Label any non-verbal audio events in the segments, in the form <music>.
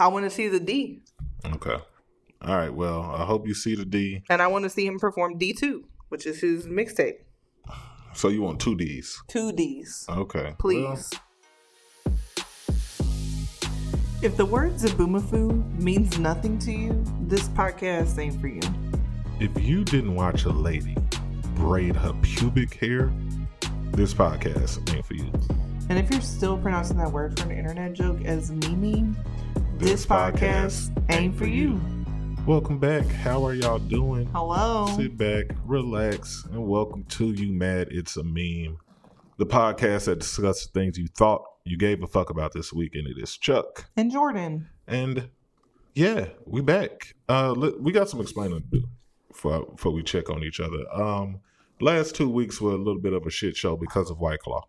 I want to see the D, Okay. All right. Well, I hope you see the D. and I want to see him perform D two, which is his mixtape. So you want two D's? Two D's, Okay. please. if the word Zoboomafoo means nothing to you, this podcast ain't for you. If you didn't watch a lady braid her pubic hair, this podcast ain't for you. And if you're still pronouncing that word for an internet joke as Mimi, this, podcast, ain't for you. Welcome back. How are y'all doing? Hello. Sit back, relax, and welcome to You Mad It's a Meme, the podcast that discusses things you thought you gave a fuck about this week, and it is Chuck. And Jordan. And yeah, we back. Uh, we got some explaining to do before before we check on each other. Um, last two weeks were a little bit of a shit show because of White Claw.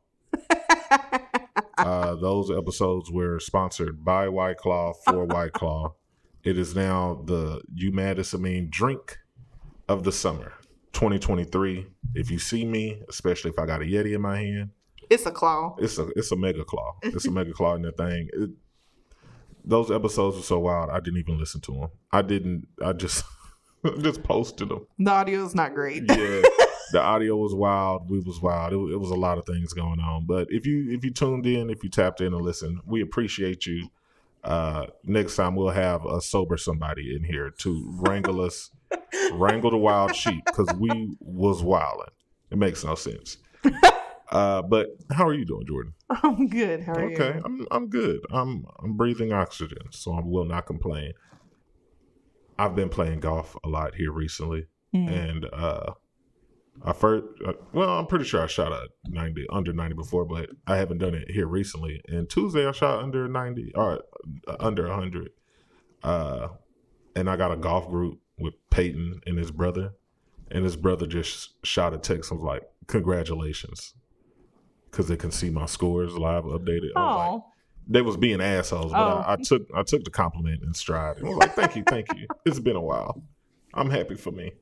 Uh, those episodes were sponsored by White Claw for White Claw. It is now the You Mad It's a Meme drink of the summer, 2023. If you see me, especially if I got a Yeti in my hand, It's a claw. it's a it's a mega claw. It's a mega claw in that thing. It, those episodes were so wild. I didn't even listen to them. I didn't. I just <laughs> just posted them. The audio is not great. Yeah, <laughs> the audio was wild. We was wild. It, it was a lot of things going on. But if you if you tuned in, if you tapped in and listened, we appreciate you. Uh, next time we'll have a sober somebody in here to wrangle us, <laughs> wrangle the wild sheep because we was wilding. It makes no sense. <laughs> Uh, but how are you doing, Jordan? I'm good. How are you? Okay, I'm I'm good. I'm I'm breathing oxygen, so I will not complain. I've been playing golf a lot here recently, Mm. and uh, I first uh, well, I'm pretty sure I shot a ninety under ninety before, but I haven't done it here recently. And Tuesday I shot under ninety or uh, under hundred, uh, and I got a golf group with Peyton and his brother, and his brother just shot a text and was like, "Congratulations." Because they can see my scores live updated. I like, Oh, they was being assholes, but Oh. I, I took I took the compliment in stride. I was like, "Thank you, thank you. It's been a while. I'm happy for me."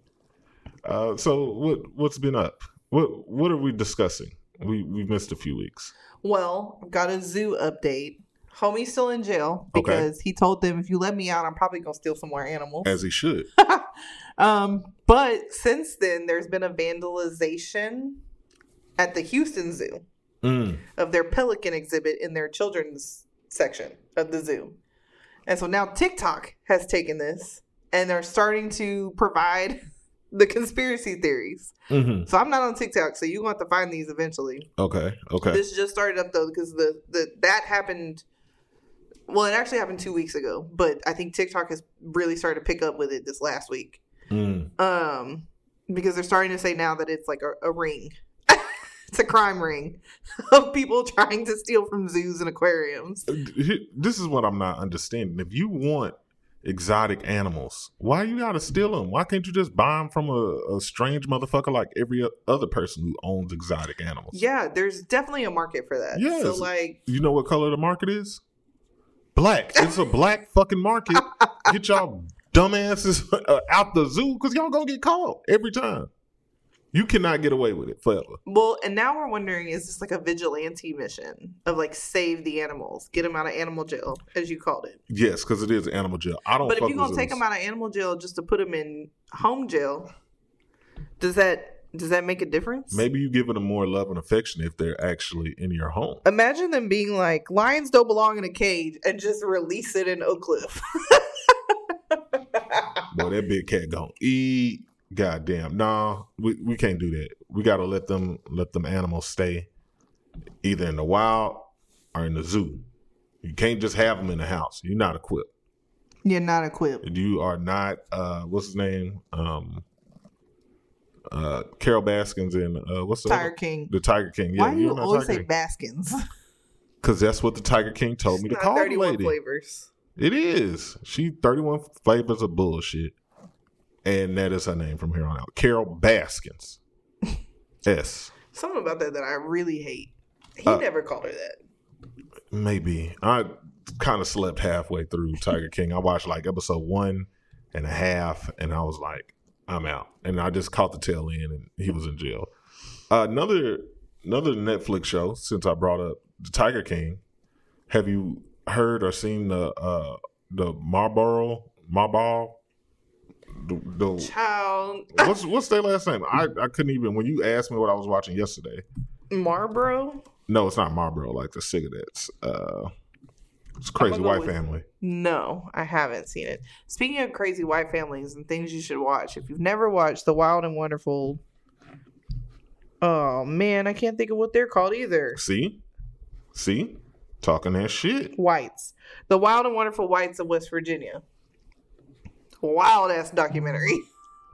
Uh, so what what's been up? What what are we discussing? We we missed a few weeks. well, I've got a zoo update. Homie's still in jail Okay. because he told them if you let me out, I'm probably gonna steal some more animals. As he should. <laughs> um, but since then, there's been a vandalization at the Houston Zoo Mm. of their pelican exhibit in their children's section of the zoo. And so now TikTok has taken this and they're starting to provide the conspiracy theories. hmm So I'm not on TikTok, so you want to find these eventually. Okay. Okay. This just started up though because the, the that happened well, it actually happened two weeks ago, but I think TikTok has really started to pick up with it this last week. Mm. Um, because they're starting to say now that it's like a, a ring. <laughs> it's a crime ring <laughs> of people trying to steal from zoos and aquariums. This is what I'm not understanding. If you want exotic animals, why you gotta steal them? Why can't you just buy them from a, a strange motherfucker like every other person who owns exotic animals? Yeah, there's definitely a market for that. Yeah, So like You know what color the market is? Black. It's a black fucking market. <laughs> Get y'all dumbasses uh, out the zoo because y'all gonna get caught every time. You cannot get away with it forever. well, and now we're wondering is this like a vigilante mission of like save the animals, get them out of animal jail, as you called it. Yes, because it is animal jail. I don't. But if you're gonna take them out of animal jail just to put them in home jail, does that does that make a difference? maybe you give it a more love and affection if they're actually in your home. Imagine them being like, lions don't belong in a cage and just release it in Oak Cliff. <laughs> Boy, that big cat gonna eat. Goddamn, nah, we we can't do that. We gotta let them let them animals stay either in the wild or in the zoo. You can't just have them in the house. You're not equipped. You're not equipped. You are not. uh What's his name? Um, uh, Carol Baskins and uh, what's the Tiger other- King. The Tiger King. Yeah, Why do you you're not always Tiger say King. Baskins? Because that's what the Tiger King told me to Not call the lady. flavors. It is. She 31 flavors of bullshit. And that is her name from here on out. Carol Baskins. <laughs> S. Something about that that I really hate. He Uh, never called her that. Maybe. I kind of slept halfway through Tiger King. I watched like episode one and a half, and I was like, I'm out. And I just caught the tail end, and he was in jail. Uh, another another Netflix show. Since I brought up the Tiger King, have you heard or seen the uh, the Marlboro Marlboro. The, the Child <laughs> what's what's their last name? I I couldn't even when you asked me what I was watching yesterday. Marlboro. No, it's not Marlboro. Like the cigarettes. Uh, it's Crazy White with- Family. No, I haven't seen it. Speaking of crazy white families and things you should watch, if you've never watched The Wild and Wonderful, oh man, I can't think of what they're called either. See, see, talking that shit. Whites, The Wild and Wonderful Whites of West Virginia. Wild ass documentary.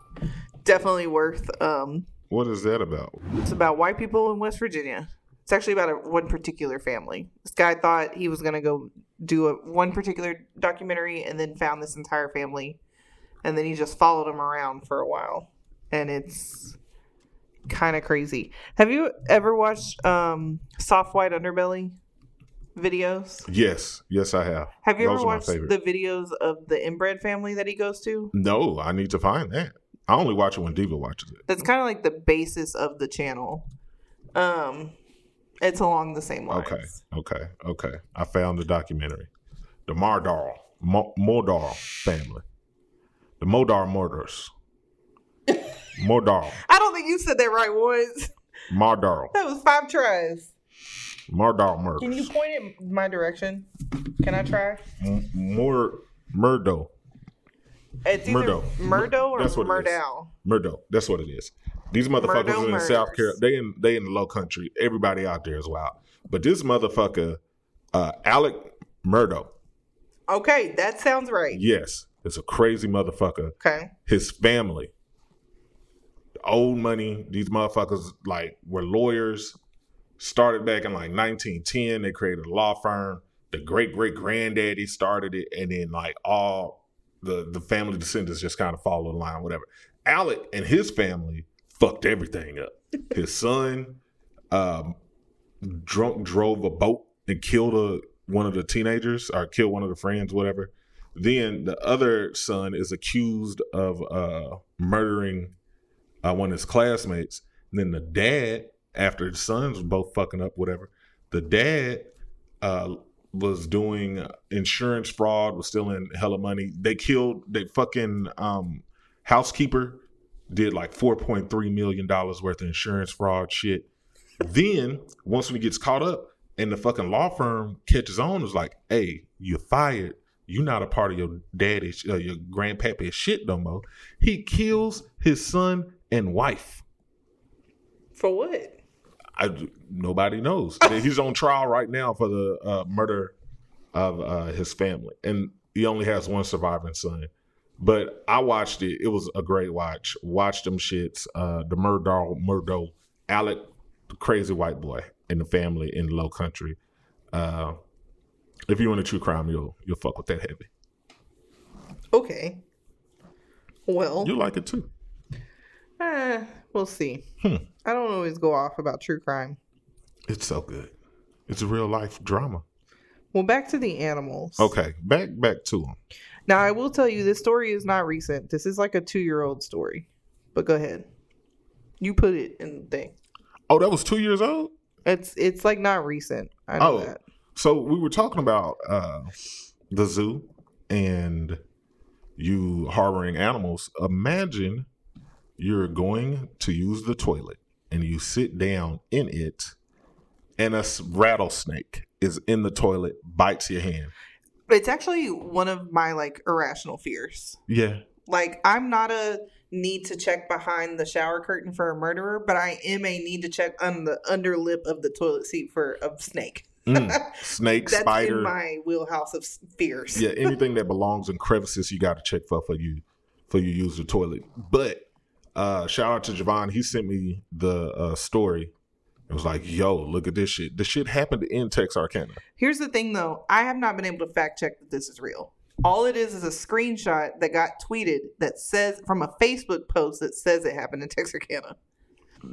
<laughs> Definitely worth. Um, What is that about? it's about white people in West Virginia. It's actually about a, one particular family. This guy thought he was gonna go do a one particular documentary, and then found this entire family, and then he just followed them around for a while, and it's kind of crazy. Have you ever watched um, Soft White Underbelly videos? Yes, yes, I have. Have you Those ever watched the videos of the inbred family that he goes to? No, I need to find that. I only watch it when Diva watches it. That's kind of like the basis of the channel. Um, it's along the same lines. Okay, okay, okay. I found the documentary, the Mardar Mo- Modar family, the Modar murders. <laughs> Modar, I don't think you said that right once. Mardar, That was five tries. Mardar murders. Can you point it my direction? Can I try? M- Mur Murdo, It's Murdo. Murdo or That's what. Murdow. Murdo. That's what it is. These motherfuckers Murdo in murders. South Carolina. They in they in the low country. Everybody out there is wild. But this motherfucker, uh, Alec Murdo, Okay, that sounds right. yes, It's a crazy motherfucker. Okay. his family. Old money, these motherfuckers like were lawyers. Started back in like 1910. They created a law firm. The great great granddaddy started it, and then like all the the family descendants just kind of followed the line, whatever. Alec and his family fucked everything up. <laughs> His son, um, drunk drove a boat and killed a one of the teenagers or killed one of the friends, whatever. Then the other son is accused of uh, murdering uh, one of his classmates. And then the dad, after the sons were both fucking up, whatever, the dad uh, was doing insurance fraud, was stealing hella money. They killed, they fucking um, housekeeper did like $4.3 million worth of insurance fraud shit. then, once he gets caught up, and the fucking law firm catches on, is like, hey, you're fired you're not a part of your daddy's, uh, your grandpappy's shit no more. He kills his son and wife. For what? I, nobody knows. <laughs> He's on trial right now for the uh, murder of uh, his family, and he only has one surviving son. But I watched it; it was a great watch. Watch them shits. Uh, the Murdo, Murdo, Alec, the crazy white boy in the family in the Low Country. Uh, if you're into true crime, you'll you'll fuck with that heavy. Okay. Well, You like it too. Eh, we'll see. Hmm. I don't always go off about true crime. It's so good. It's a real life drama. Well, back to the animals. Okay, back back to them. Now, I will tell you, this story is not recent. This is like a two year old story. But go ahead. You put it in the thing. Oh, that was two years old. It's it's like not recent. I know Oh. that. So we were talking about uh, the zoo and you harboring animals. Imagine you're going to use the toilet and you sit down in it, and a rattlesnake is in the toilet, bites your hand. It's actually one of my like irrational fears. Yeah, Like I'm not a need to check behind the shower curtain for a murderer, but I am a need to check on the under lip of the toilet seat for a snake. Mm. <laughs> snake, That's spider. in my wheelhouse of fears. yeah, anything that belongs in crevices, you got to check for for you for you use the toilet. But uh shout out to Javon. He sent me the uh story. It was like, yo, look at this shit. This shit happened in Texarkana. Here's the thing though, I have not been able to fact check that this is real. All it is is a screenshot that got tweeted that says from a Facebook post that says it happened in Texarkana.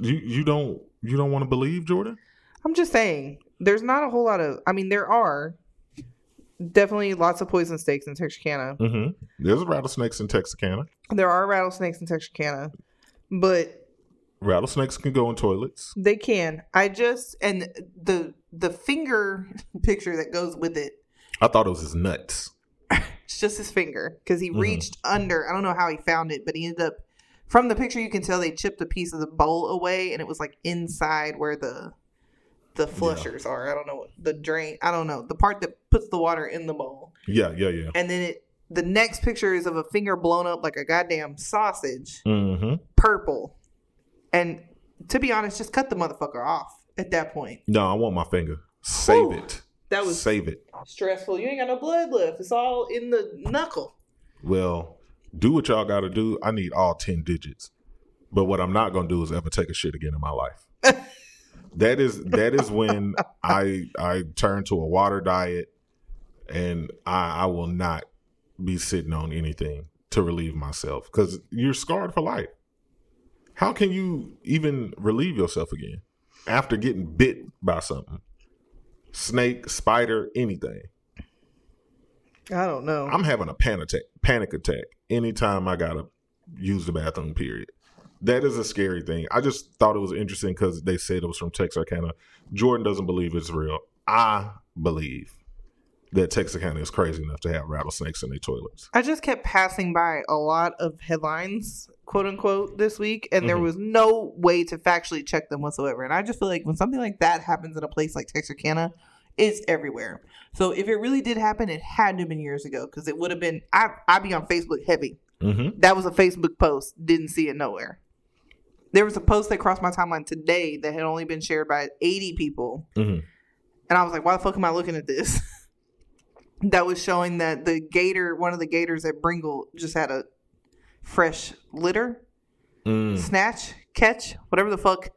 You you don't you don't want to believe Jordan? I'm just saying, there's not a whole lot of. I mean, there are definitely lots of poison snakes in Texarkana. Mm-hmm. There's rattlesnakes in Texarkana. There are rattlesnakes in Texarkana, but Rattlesnakes can go in toilets. they can. I just and the the finger <laughs> picture that goes with it. I thought it was his nuts. It's just his finger, because he Mhm. reached under. I don't know how he found it, but he ended up. From the picture, you can tell they chipped a piece of the bowl away, and it was like inside where the the flushers are. I don't know the drain. I don't know the part that puts the water in the bowl. Yeah, yeah, yeah. And then it. The next picture is of a finger blown up like a goddamn sausage, Mm-hmm. purple. And to be honest, just cut the motherfucker off at that point. No, I want my finger. Save it. That was Save it. stressful. You ain't got no blood left. It's all in the knuckle. Well, do what y'all got to do. I need all ten digits. But what I'm not gonna do is ever take a shit again in my life. <laughs> that is that is when I I turn to a water diet, and I I will not be sitting on anything to relieve myself because you're scarred for life. How can you even relieve yourself again after getting bit by something? Snake, spider, anything. I don't know. I'm having a panic attack, panic attack anytime I gotta use the bathroom. Period. That is a scary thing. I just thought it was interesting because they said it was from Texarkana. Jordan doesn't believe it's real. I believe that Texarkana is crazy enough to have rattlesnakes in their toilets. I just kept passing by a lot of headlines, quote unquote, this week, and there Mhm. was no way to factually check them whatsoever. And I just feel like when something like that happens in a place like Texarkana, it's everywhere. So if it really did happen, it had to have been years ago because it would have been. I I'd be on Facebook heavy. Mm-hmm. That was a Facebook post. Didn't see it nowhere. There was a post that crossed my timeline today that had only been shared by 80 people. Mhm. And I was like, why the fuck am I looking at this? <laughs> that was showing that the gator, one of the gators at Bringle, just had a fresh litter, Mm. snatch, catch, whatever the fuck.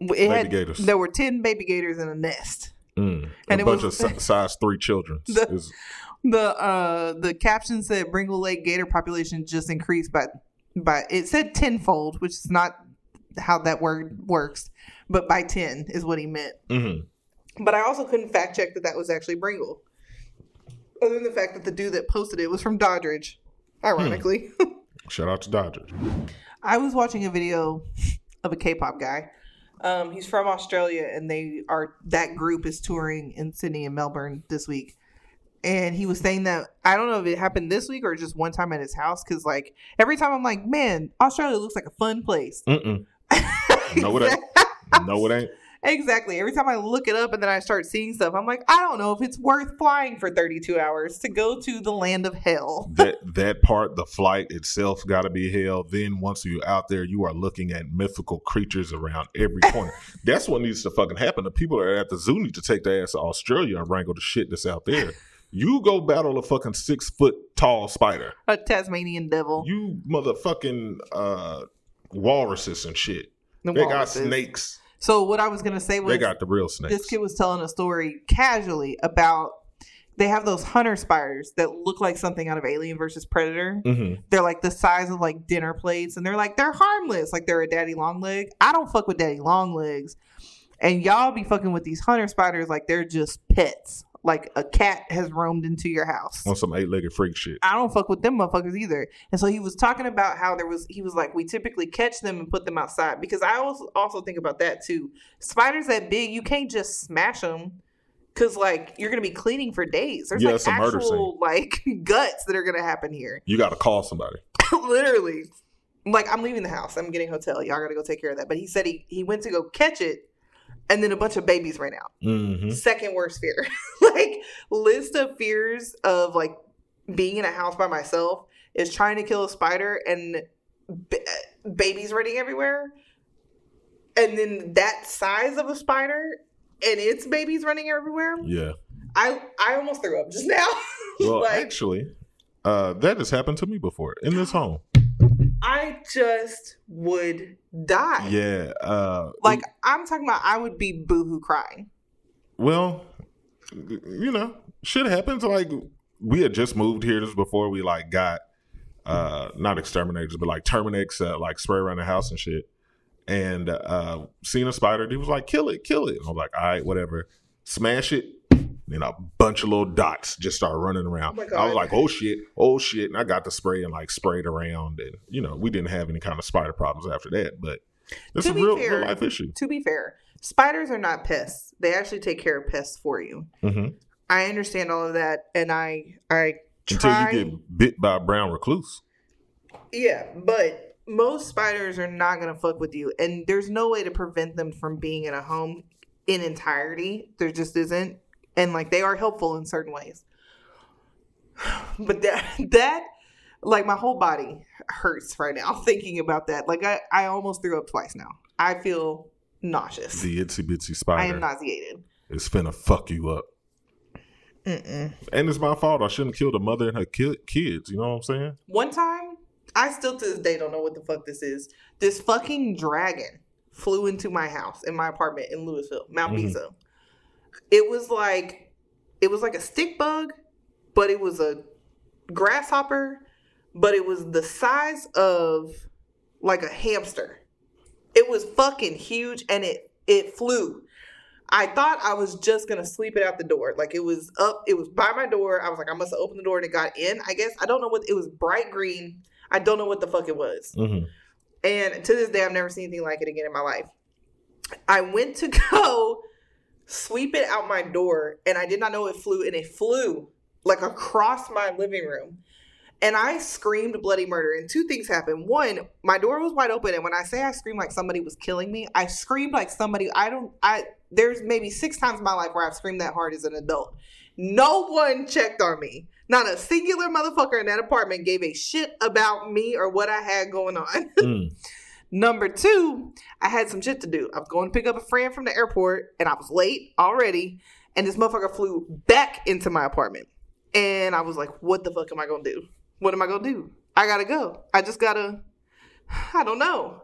It Baby had, gators. There were 10 baby gators in a nest. Mm. And a it bunch was- of <laughs> size three children. The- is- The uh the caption said Bringle Lake gator population just increased by by it said tenfold, which is not how that word works, but by 10 is what he meant. Mhm. But I also couldn't fact check that that was actually Bringle. Other than the fact that the dude that posted it was from Doddridge, ironically. Shout out to Dodgers. I was watching a video of a K-pop guy. Um, he's from Australia, and they are that group is touring in Sydney and Melbourne this week. And he was saying that I don't know if it happened this week or just one time at his house because like every time I'm like, man, Australia looks like a fun place. Mm-mm. <laughs> No, it ain't. No, it ain't. Exactly. Every time I look it up and then I start seeing stuff, I'm like, I don't know if it's worth flying for 32 hours to go to the land of hell. <laughs> that that part, the flight itself, got to be hell. Then once you're out there, you are looking at mythical creatures around every <laughs> corner. that's what needs to fucking happen. The people that are at the zoo need to take their ass to Australia and wrangle the shit that's out there. You go battle a fucking six foot tall spider. A Tasmanian devil. You motherfucking uh, walruses and shit. The They got snakes. So what I was gonna say was They got the real snakes. this kid was telling a story casually about they have those hunter spiders that look like something out of Alien versus Predator. hmm They're like the size of like dinner plates, and they're like they're harmless, like they're a daddy long leg. I don't fuck with daddy long legs, and y'all be fucking with these hunter spiders like they're just pets. Like a cat has roamed into your house. On some eight legged freak shit. I don't fuck with them motherfuckers either. And so he was talking about how there was he was like we typically catch them and put them outside because I also also think about that too. Spiders that big, you can't just smash them because like you're gonna be cleaning for days. There's Yeah, like it's a murder actual like <laughs> guts that are gonna happen here. You got to call somebody. <laughs> Literally, like I'm leaving the house. I'm getting a hotel. Y'all gotta go take care of that. But he said he he went to go catch it. And then a bunch of babies ran out hmm second worst fear. <laughs> like list of fears of like being in a house by myself is trying to kill a spider and b- babies running everywhere. And then that size of a spider and its babies running everywhere. Yeah. I I almost threw up just now. <laughs> Well, like actually, uh, that has happened to me before in this <gasps> home. I just would die. Yeah. Uh, Like I'm talking about I would be boohoo crying. well, you know, shit happens. Like we had just moved here. This was before we like got uh not exterminators, but like Terminix, uh, like spray around the house and shit. And uh seen a spider. He was like, "Kill it, kill it." And I was like, "All right, whatever." Smash it. Then a bunch of little dots just start running around. Oh I was like, "Oh shit, oh shit!" And I got the spray and like sprayed around, and you know, we didn't have any kind of spider problems after that. But it's To a real, fair- real life issue. To be fair, spiders are not pests. They actually take care of pests for you. hmm I understand all of that, and I I try. Until you get bit by a brown recluse. Yeah, but most spiders are not gonna fuck with you, and there's no way to prevent them from being in a home in entirety. There just isn't, and like they are helpful in certain ways. <sighs> But that that like my whole body hurts right now <laughs> thinking about that. Like I I almost threw up twice now. I feel nauseous. The itsy bitsy spider I am nauseated. is finna fuck you up. Mm-mm. And it's my fault. I shouldn't killed a mother and her ki- kids. You know what I'm saying? One time, I still to this day don't know what the fuck this is. This fucking dragon flew into my house in my apartment in Louisville, Mount Mhm. Pisa. It was like it was like a stick bug, but it was a grasshopper, but it was the size of like a hamster. It was fucking huge and it it flew. I thought I was just gonna sleep it out the door. Like it was up, it was by my door. I was like, I must have opened the door and it got in. I guess I don't know what it was. Bright green. I don't know what the fuck it was. Mm-hmm. And to this day, I've never seen anything like it again in my life. I went to <laughs> go sweep it out my door, and I did not know it flew, and it flew like across my living room. And I screamed bloody murder. And two things happened. One, my door was wide open, and when I say I screamed like somebody was killing me, I screamed like somebody. I don't. I there's maybe six times in my life where I've screamed that hard as an adult. No one checked on me. Not a singular motherfucker in that apartment gave a shit about me or what I had going on. <laughs> Mm. Number two, I had some shit to do. I was going to pick up a friend from the airport and I was late already. And this motherfucker flew back into my apartment. And I was like, what the fuck am I going to do? What am I going to do? I got to go. I just got to, I don't know.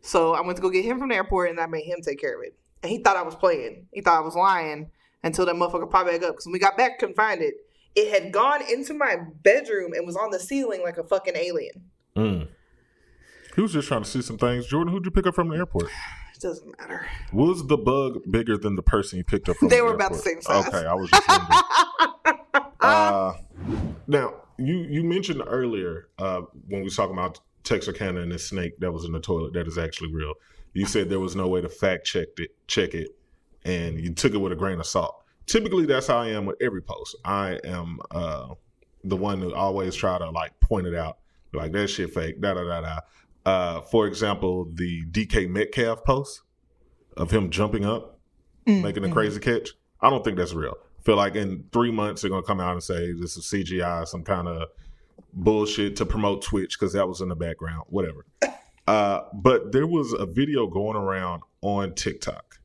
So I went to go get him from the airport and I made him take care of it. And he thought I was playing. He thought I was lying until that motherfucker popped back up. Because when we got back, couldn't find it. It had gone into my bedroom and was on the ceiling like a fucking alien. Mm. He was just trying to see some things. Jordan, who'd you pick up from the airport? It doesn't matter. Was the bug bigger than the person you picked up from the airport? They the were about the same size. Okay, I was just wondering. <laughs> uh, now, you, you mentioned earlier uh, when we was talking about Texarkana and the snake that was in the toilet that is actually real. You said there was no way to fact check it, check it, and you took it with a grain of salt. Typically, that's how I am with every post. I am uh, the one who always try to like point it out, like that shit fake, da da da da. Uh, for example, the DK Metcalf post of him jumping up, Mm, making a mhm. crazy catch. I don't think that's real. feel like in three months they're gonna come out and say this is CGI, some kind of bullshit to promote Twitch because that was in the background, whatever. <laughs> Uh, but there was a video going around on TikTok,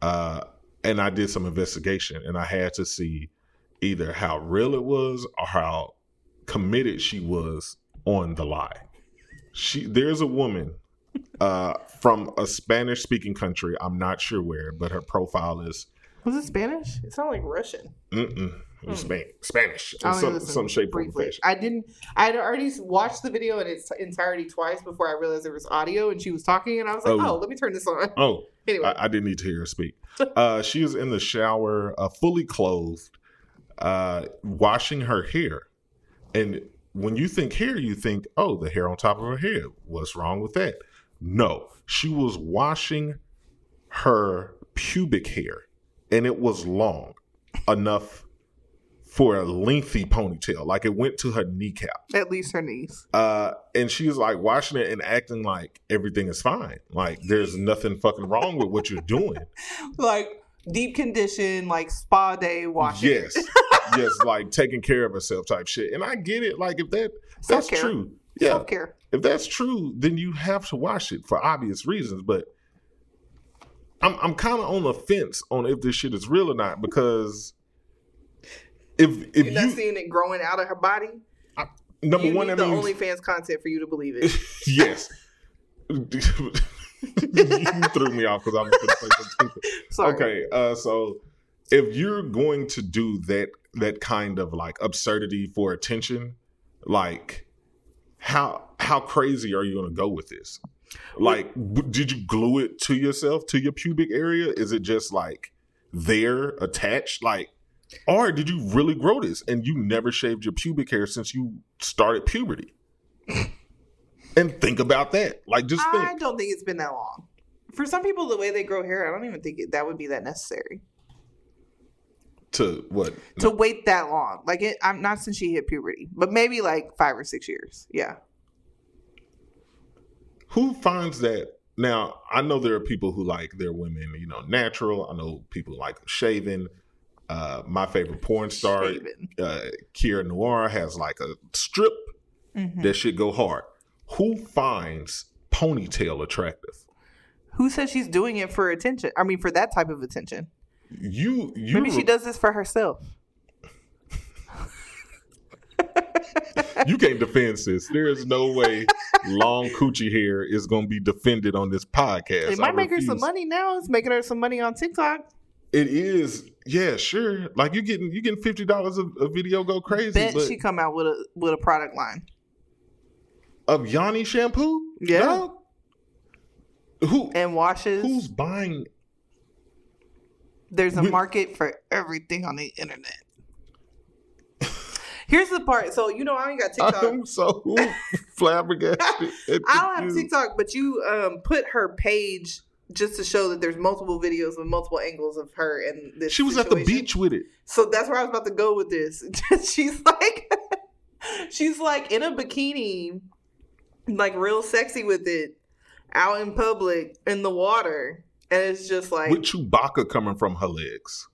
uh, and I did some investigation, and I had to see either how real it was or how committed she was on the lie. She there's a woman uh, from a Spanish speaking country. I'm not sure where, but her profile is Was it Spanish? It sounded like Russian. mm-mm, was Spanish in some, some shape, or fashion. I didn't. I had already watched the video in its entirety twice before I realized there was audio and she was talking, and I was like, Oh. "Oh, let me turn this on." Oh, <laughs> Anyway, I, I didn't need to hear her speak. Uh, she is in the shower, uh, fully clothed, uh, washing her hair. And when you think hair, you think, oh, the hair on top of her head. What's wrong with that? No, she was washing her pubic hair, and it was long enough for a lengthy ponytail. Like it went to her kneecap. at least her knees. Uh, and she's like washing it and acting like everything is fine. Like there's nothing fucking wrong with what you're doing. <laughs> Like deep condition, like spa day washing. Yes, <laughs> yes, like taking care of herself type shit. And I get it. Like if that that's Self-care. true, yeah. Self care. If that's true, then you have to wash it for obvious reasons. But I'm I'm kind of on the fence on if this shit is real or not because if if You're not you seeing it growing out of her body. number you one need that the means OnlyFans content for you to believe it. <laughs> yes. you threw me off because I'm going to say something stupid. <laughs> Sorry. Okay, uh, so if you're going to do that that kind of like absurdity for attention, like how how crazy are you going to go with this? Like, did you glue it to yourself to your pubic area? Is it just like there attached? Like, or did you really grow this and you never shaved your pubic hair since you started puberty? and think about that. Like, just think. I don't think it's been that long. For some people, the way they grow hair, I don't even think it, that would be that necessary. To what? to wait that long. Like it, I'm not since she hit puberty, but maybe like five or six years. Yeah. Who finds that? Now, I know there are people who like their women, you know, natural. I know people like shaving. Uh, my favorite porn star, Shaven. uh, Kira Noir, has like a strip Mhm. that should go hard. Who finds ponytail attractive? Who says she's doing it for attention? I mean, for that type of attention. You, you, Maybe she does this for herself. <laughs> you can't defend sis. There is no way long coochie hair is going to be defended on this podcast. It might I make her some money now. It's making her some money on TikTok. It is, yeah, sure. Like you getting you getting fifty dollars a, a video go crazy, Bet she come out with a with a product line. of Yanni shampoo, Yeah. Dog? Who and washes. who's buying? There's a market for everything on the internet. Here's the part. So you know I ain't got <laughs> TikTok. I'm so <laughs> flabbergasted. <laughs> I don't have. TikTok, but you um put her page just to show that there's multiple videos with multiple angles of her and this. She was at the beach with it. So that's where I was about to go with this. she's like, she's like in a bikini, like real sexy with it, out in public in the water, and it's just like, with Chewbacca coming from her legs,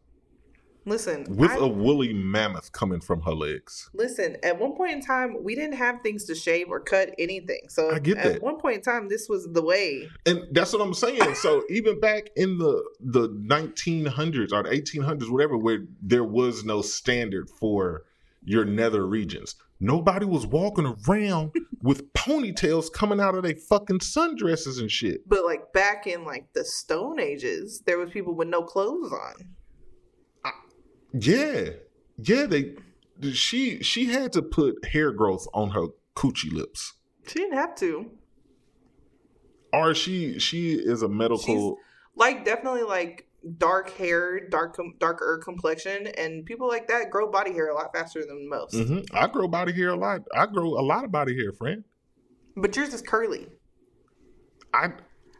listen, with I- a woolly mammoth coming from her legs. Listen, at one point in time, we didn't have things to shave or cut anything. So I get at that. one point in time, this was the way. And that's what I'm saying. So <laughs> even back in the the 1900s or the 1800s, whatever, where there was no standard for your nether regions, nobody was walking around <laughs> with ponytails coming out of their fucking sundresses and shit. But like back in like the Stone Ages, there was people with no clothes on. Yeah, yeah. They she she had to put hair growth on her coochie lips, She didn't have to. or she she is a medical. Like definitely like dark hair, dark com- darker complexion, and people like that grow body hair a lot faster than most. Mhm. I grow body hair a lot. I grow a lot of body hair, friend. But yours is curly. I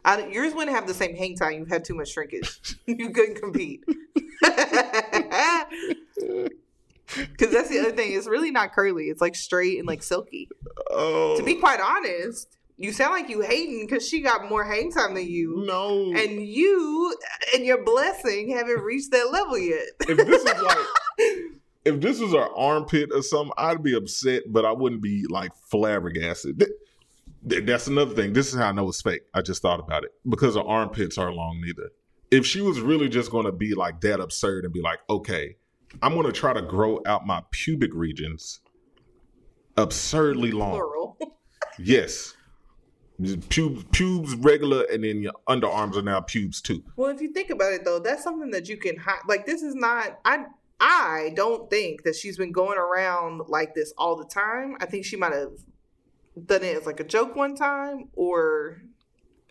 I, yours wouldn't have the same hang time. You've had too much shrinkage. <laughs> <laughs> you couldn't compete. <laughs> Because that's the other thing. It's really not curly. It's like straight and like silky. oh To be quite honest, you sound like you hating because she got more hang time than you, no. and you and your blessing haven't reached that level yet. if this is like if this was our armpit or something, I'd be upset, but I wouldn't be like flabbergasted. Th- th- That's another thing. This is how I know it's fake. I just thought about it because her armpits aren't long neither. If she was really just going to be like that absurd and be like, okay, I'm going to try to grow out my pubic regions absurdly long. Plural. Yes. Pubes, pubes regular, and then your underarms are now pubes too. Well, if you think about it though, that's something that you can hide. Like this is not. I I don't think that she's been going around like this all the time. I think she might have done it as like a joke one time, or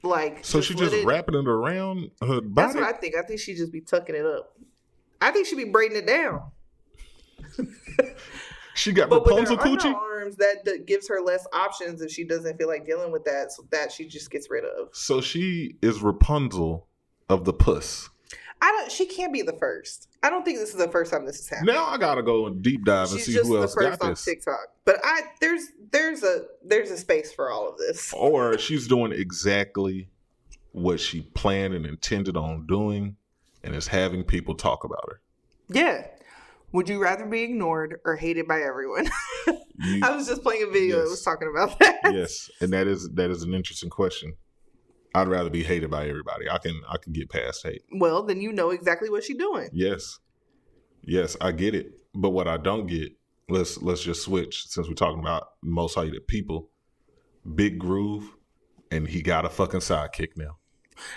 like. So she just it- wrapping it around her body. That's what I think. I think she just be tucking it up. I think she'd be braiding it down. <laughs> She got But Rapunzel coochie. underarms, that, that gives her less options if she doesn't feel like dealing with that. So that she just gets rid of. So she is Rapunzel of the puss. I don't. She can't be the first. I don't think this is the first time this has happened. Now I gotta go and deep dive and see who else got first on this. TikTok. But I there's there's a there's a space for all of this. <laughs> Or she's doing exactly what she planned and intended on doing, and is having people talk about her. Yeah. Would you rather be ignored or hated by everyone? <laughs> You- I was just playing a video that was talking about that. yes, and that is that is an interesting question. I'd rather be hated by everybody. I can I can get past hate. Well, then you know exactly what she's doing. Yes, yes, I get it. But what I don't get, let's let's just switch since we're talking about most hated people. Big Groove, and he got a fucking sidekick now.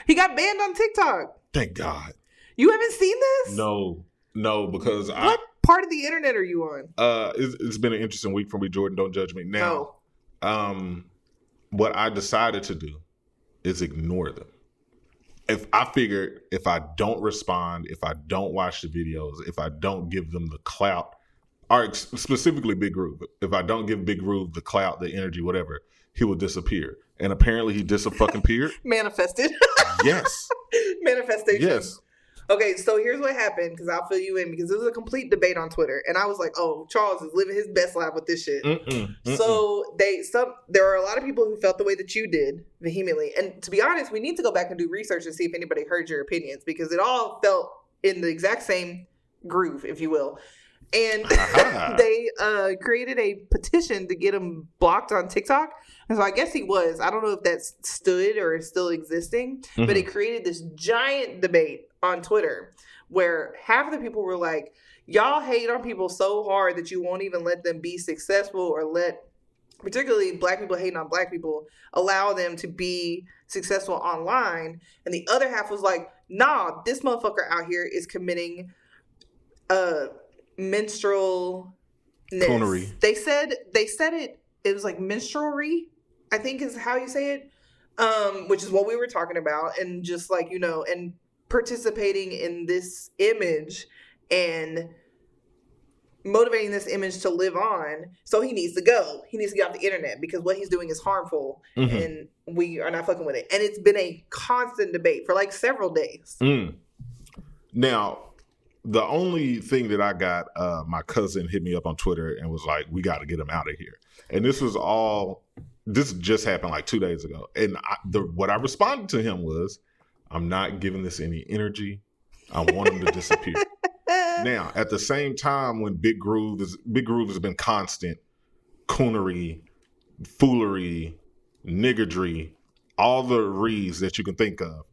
He got banned on TikTok. Thank God. You haven't seen this? No, no, because What part of the internet are you on? Uh, it's, it's been an interesting week for me, Jordan. Don't judge me now. No. Um, what I decided to do is ignore them. If I figured if I don't respond, if I don't watch the videos, if I don't give them the clout, or ex- specifically Big Groove, if I don't give Big Groove the clout, the energy, whatever, he will disappear. And apparently he dis fucking appeared. <laughs> Manifested. yes, <laughs> Manifestation. yes. Okay, so here's what happened because I'll fill you in because it was a complete debate on Twitter, and I was like, "Oh, Charles is living his best life with this shit." Mm-mm, mm-mm. So they some there are a lot of people who felt the way that you did vehemently, and to be honest, we need to go back and do research to see if anybody heard your opinions because it all felt in the exact same groove, if you will. And <laughs> they uh, created a petition to get him blocked on TikTok. And so I guess he was. I don't know if that's stood or is still existing, but Mhm. it created this giant debate on Twitter where half of the people were like, y'all hate on people so hard that you won't even let them be successful or let particularly black people hating on black people allow them to be successful online and the other half was like nah this motherfucker out here is committing uh menstrual Coonery. they said they said it it was like minstrelry i think is how you say it um which is what we were talking about and just like you know and participating in this image and motivating this image to live on so he needs to go he needs to get off the internet because what he's doing is harmful Mhm. and we are not fucking with it and it's been a constant debate for like several days Mm. Now, the only thing that I got, uh, my cousin hit me up on Twitter and was like, "We got to get him out of here." And this was all. This just happened like two days ago, and I, the what I responded to him was, "I'm not giving this any energy. I want him to disappear." <laughs> now, at the same time, when Big Groove is Big Groove has been constant coonery, foolery, niggardry, all the rees that you can think of.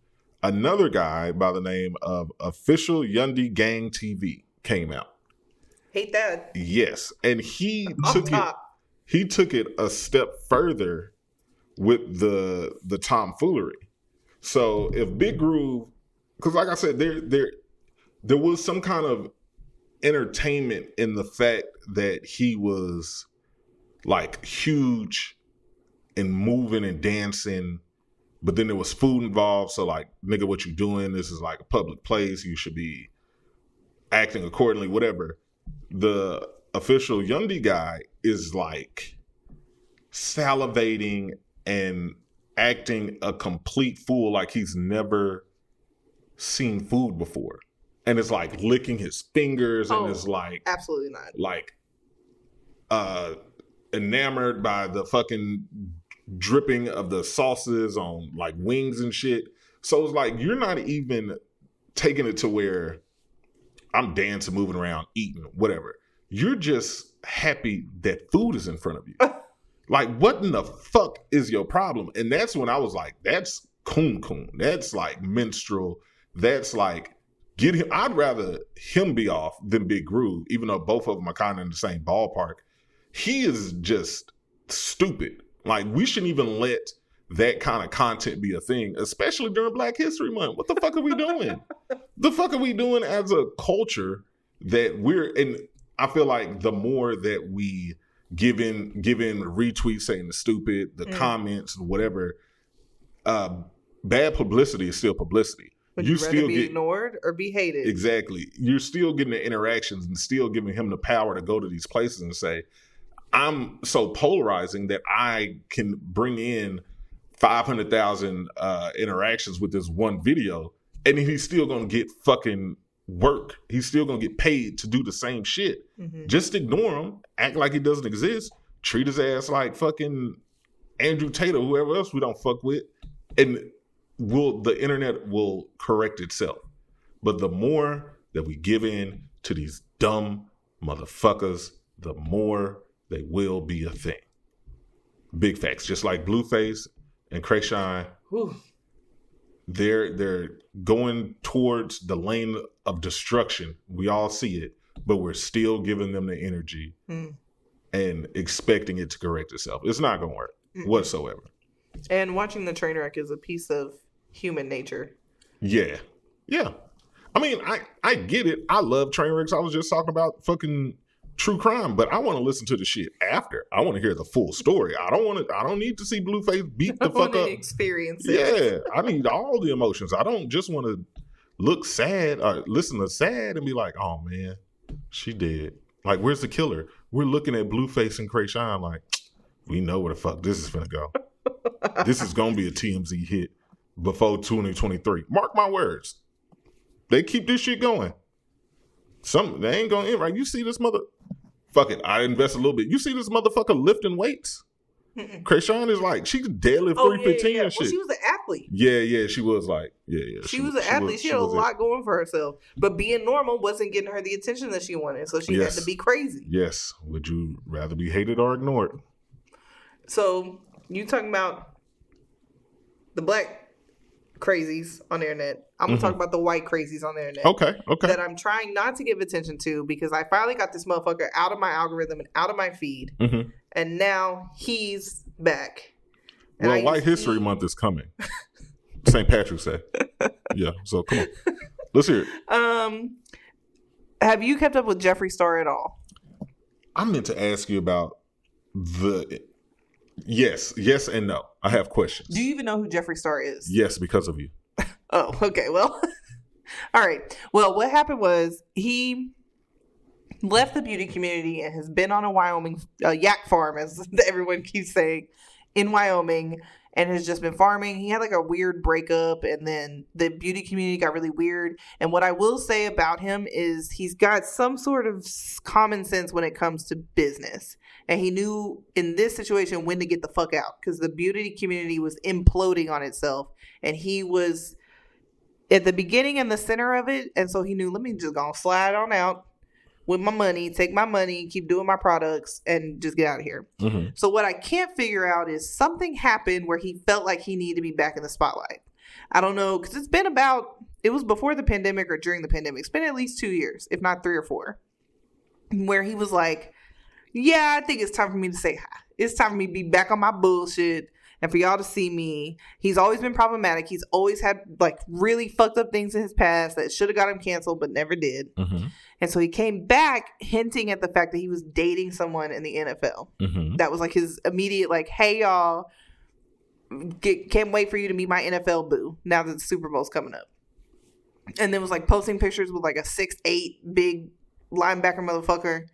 Another guy by the name of Official Yundi Gang TV came out. hate that Yes, and he off took it. He took it a step further with the the tomfoolery. So if Big Groove, because like I said, there there there was some kind of entertainment in the fact that he was like huge and moving and dancing, but then there was food involved. So like, nigga, what you doing? This is like a public place. You should be acting accordingly. Whatever. The official Yundi guy is like salivating and acting a complete fool like he's never seen food before. And it's like licking his fingers Oh. and it's like absolutely not like uh enamored by the fucking dripping of the sauces on like wings and shit. So it's like you're not even taking it to where I'm dancing, moving around, eating, whatever. You're just happy that food is in front of you. <laughs> like, what in the fuck is your problem? And that's when I was like, that's coon coon. That's like minstrel. That's like get him. I'd rather him be off than Big Groove, even though both of them are kind of in the same ballpark. He is just stupid. Like we shouldn't even let that kind of content be a thing, especially during Black History Month. What the fuck are we doing? <laughs> the fuck are we doing as a culture that we're and I feel like the more that we give in give in retweets saying the stupid, the Mm. comments, whatever, uh bad publicity is still publicity. would you you, still be get ignored or be hated Exactly. You're still getting the interactions and still giving him the power to go to these places and say, I'm so polarizing that I can bring in 500,000 uh, interactions with this one video and he's still going to get fucking work. He's still to get paid to do the same shit. Mhm. Just ignore him, act like he doesn't exist, treat his ass like fucking Andrew Tate or whoever else we don't fuck with, and will the internet will correct itself. But the more that we give in to these dumb motherfuckers, the more they will be a thing. Big facts, just like Blueface and Chrisean, Whew. they're they're going towards the lane of destruction. We all see it, but we're still giving them the energy Mm. and expecting it to correct itself. It's not going to work Mm. whatsoever. And watching the train wreck is a piece of human nature. Yeah, yeah. I mean, I I get it. I love train wrecks. I was just talking about fucking true crime, but I want to listen to the shit after. I want to hear the full story. I don't want to. I don't need to see Blueface beat <laughs> the fuck up. experience it. Yeah, I need all the emotions. I don't just want to look sad or listen to sad and be like, "Oh man, she did." Like, where's the killer? We're looking at Blueface and Chrisean like, we know where the fuck this is gonna go. this is gonna be a TMZ hit before 2023. Mark my words. They keep this shit going. Some they ain't gonna end right. You see this mother fuck it, I invest a little bit. You see this motherfucker lifting weights? Mm-mm. Chrisean is like she's deadlift Oh, three yeah, fifteen yeah. and shit. Well, she was an athlete. yeah, yeah, she was like, yeah, yeah. She, was an athlete. she, had a was lot going for herself. But being normal wasn't getting her the attention that she wanted. So she Yes. had to be crazy. Yes. Would you rather be hated or ignored? So you talking about the black crazies on the internet. I'm gonna Mhm. talk about the white crazies on the internet. Okay, okay. That I'm trying not to give attention to because I finally got this motherfucker out of my algorithm and out of my feed. hmm And now he's back. And Well, I White to History Month is coming. St. Patrick's Day. <laughs> Yeah. So come on, let's hear it. Um have you kept up with Jeffree Star at all? I meant to ask you about the. Yes, yes, and no. I have questions. Do you even know who Jeffree Star is? Yes, because of you. <laughs> Oh, okay. Well, <laughs> all right. Well, what happened was he left the beauty community and has been on a Wyoming uh, yak farm, as <laughs> everyone keeps saying, in Wyoming, and has just been farming. He had like a weird breakup, and then the beauty community got really weird. And what I will say about him is he's got some sort of common sense when it comes to business. And he knew in this situation when to get the fuck out because the beauty community was imploding on itself. And he was at the beginning and the center of it. And so he knew, let me just go slide on out with my money, take my money, keep doing my products, and just get out of here. hmm So what I can't figure out is something happened where he felt like he needed to be back in the spotlight. I don't know because it's been about it was before the pandemic or during the pandemic. It's been at least two years, if not three or four, where he was like, "Yeah, I think it's time for me to say hi. It's time for me to be back on my bullshit." And for y'all to see me, he's always been problematic. He's always had like really fucked up things in his past that should have got him canceled, but never did. hmm And so he came back hinting at the fact that he was dating someone in the NFL hmm that was like his immediate like hey y'all get, can't wait for you to meet my nfl boo now that the super bowl's coming up. And then was like posting pictures with like a six eight big linebacker motherfucker.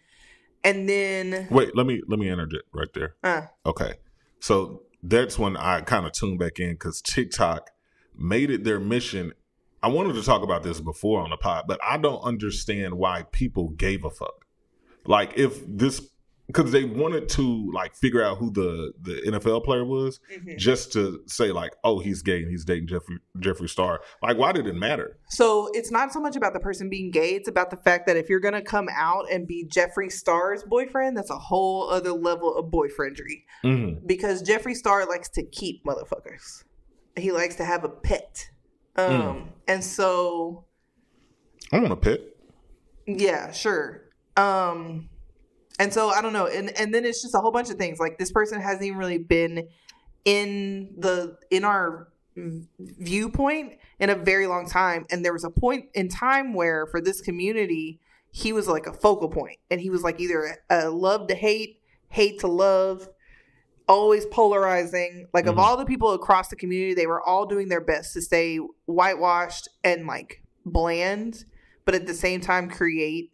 And then Wait, let me let me interject right there. uh. Okay, so that's when I kind of tuned back in because TikTok made it their mission. I wanted to talk about this before on the pod, but I don't understand why people gave a fuck. Like if this because they wanted to like figure out who the the NFL player was, just to say like, oh, he's gay and he's dating Jeffree Jeffree Star. Like, why did it matter? so it's not so much about the person being gay it's about the fact that if you're gonna come out and be jeffree star's boyfriend that's a whole other level of boyfriendry Mm-hmm. because Jeffree Star likes to keep motherfuckers. He likes to have a pet. Um and so I want a pet. yeah, sure. Um and so I don't know. And and then it's just a whole bunch of things. Like this person hasn't even really been in the in our viewpoint in a very long time and there was a point in time where for this community he was like a focal point and he was like either a love to hate hate to love always polarizing like of Mhm. all the people across the community they were all doing their best to stay whitewashed and like bland but at the same time create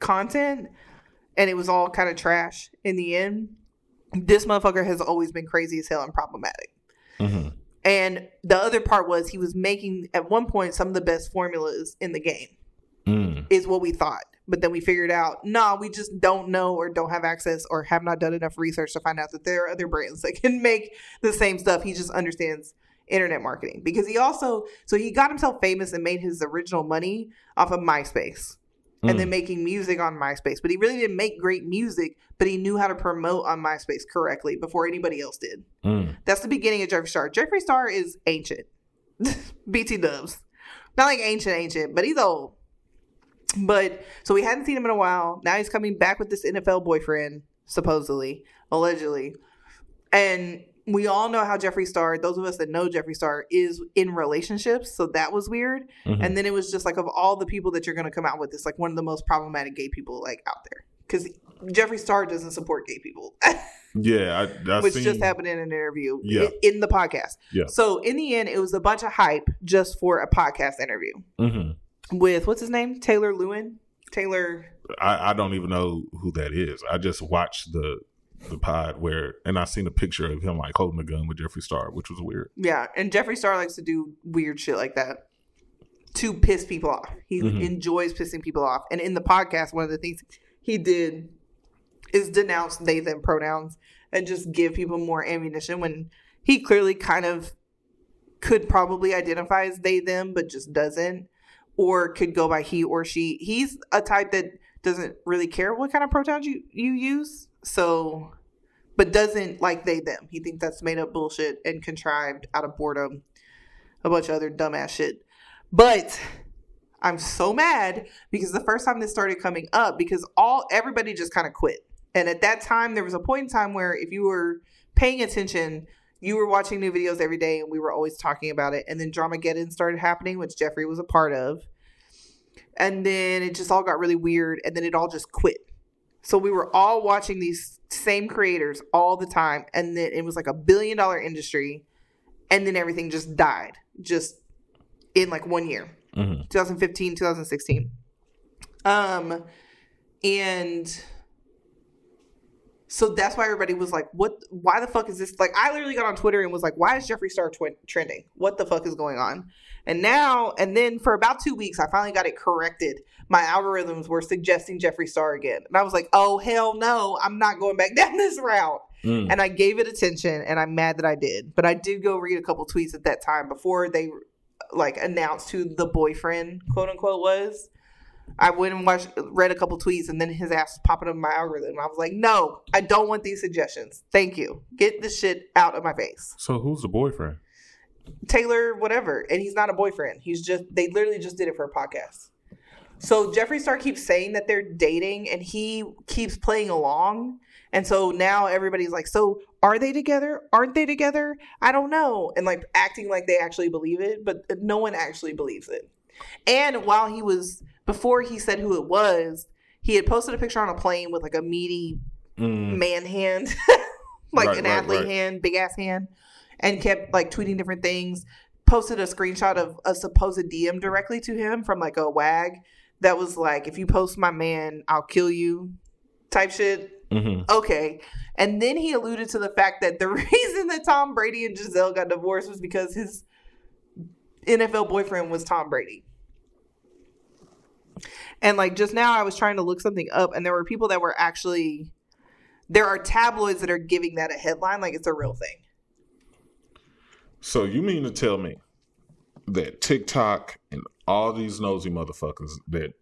content and it was all kind of trash in the end this motherfucker has always been crazy as hell and problematic Mm-hmm. and the other part was he was making at one point some of the best formulas in the game, Mm. is what we thought. But then we figured out, no, we just don't know or don't have access or have not done enough research to find out that there are other brands that <laughs> can make the same stuff. He just understands internet marketing because he also, so he got himself famous and made his original money off of MySpace and Mm. then making music on MySpace. But he really didn't make great music, but he knew how to promote on MySpace correctly before anybody else did. Mm. That's the beginning of Jeffree Star. Jeffree Star is ancient. <laughs> BT dubs. Not like ancient, ancient, but he's old. But so we hadn't seen him in a while. Now he's coming back with this NFL boyfriend, supposedly, allegedly. And we all know how Jeffree Star, those of us that know Jeffree Star, is in relationships. So that was weird. Mhm. And then it was just like of all the people that you're going to come out with, it's like one of the most problematic gay people like out there. Because Jeffree Star doesn't support gay people. <laughs> Yeah, I, I which seen, just happened in an interview Yeah. in the podcast. Yeah. So in the end, it was a bunch of hype just for a podcast interview hmm with what's his name, Taylor Lewan. Taylor. I, I don't even know who that is. I just watched the the pod where, and I seen a picture of him like holding a gun with Jeffree Star, which was weird. Yeah, and Jeffree Star likes to do weird shit like that. to piss people off. He Mhm. enjoys pissing people off. And in the podcast, one of the things he did is denounce they them pronouns and just give people more ammunition when he clearly kind of could probably identify as they them but just doesn't or could go by he or she. He's a type that doesn't really care what kind of pronouns you you use. So but doesn't like they them. He thinks that's made up bullshit and contrived out of boredom. A bunch of other dumbass shit. But I'm so mad because the first time this started coming up, because all everybody just kind of quit. And at that time, there was a point in time where if you were paying attention, you were watching new videos every day, and we were always talking about it. And then drama Dramageddon started happening, which Jeffree was a part of. And then it just all got really weird, and then it all just quit. So we were all watching these same creators all the time, and then it was like a billion dollar industry, and then everything just died, just in like one year. hmm 2015 2016 um and so that's why everybody was like what why the fuck is this? Like i literally got on twitter and was like why is jeffree star twi- trending? What the fuck is going on? And now and then for about two weeks i finally got it corrected my algorithms were suggesting jeffree star again and i was like oh hell no i'm not going back <laughs> down this route Mm. and I gave it attention, and I'm mad that I did. But I did go read a couple tweets at that time before they like announced who the boyfriend, quote unquote, was. I went and watched, read a couple tweets, and then his ass was popping up in my algorithm. I was like, no, I don't want these suggestions. Thank you. Get this shit out of my face. So who's the boyfriend? Taylor, whatever. And he's not a boyfriend. He's just, they literally just did it for a podcast. So Jeffree Star keeps saying that they're dating and he keeps playing along. And so now everybody's like, so are they together? Aren't they together? I don't know. And like acting like they actually believe it, but no one actually believes it. And while he was, before he said who it was, he had posted a picture on a plane with like a meaty Mm. man hand, <laughs> like Right, an right, athlete right. hand, big ass hand, and kept like tweeting different things. Posted a screenshot of a supposed DM directly to him from like a wag that was like, "If you post my man, I'll kill you," type shit. hmm Okay, and then he alluded to the fact that the <laughs> reason that Tom Brady and Gisele got divorced was because his NFL boyfriend was Tom Brady. And like just now, I was trying to look something up, and there were people that were actually. There are tabloids that are giving that a headline like it's a real thing. So you mean to tell me that TikTok and all these nosy motherfuckers that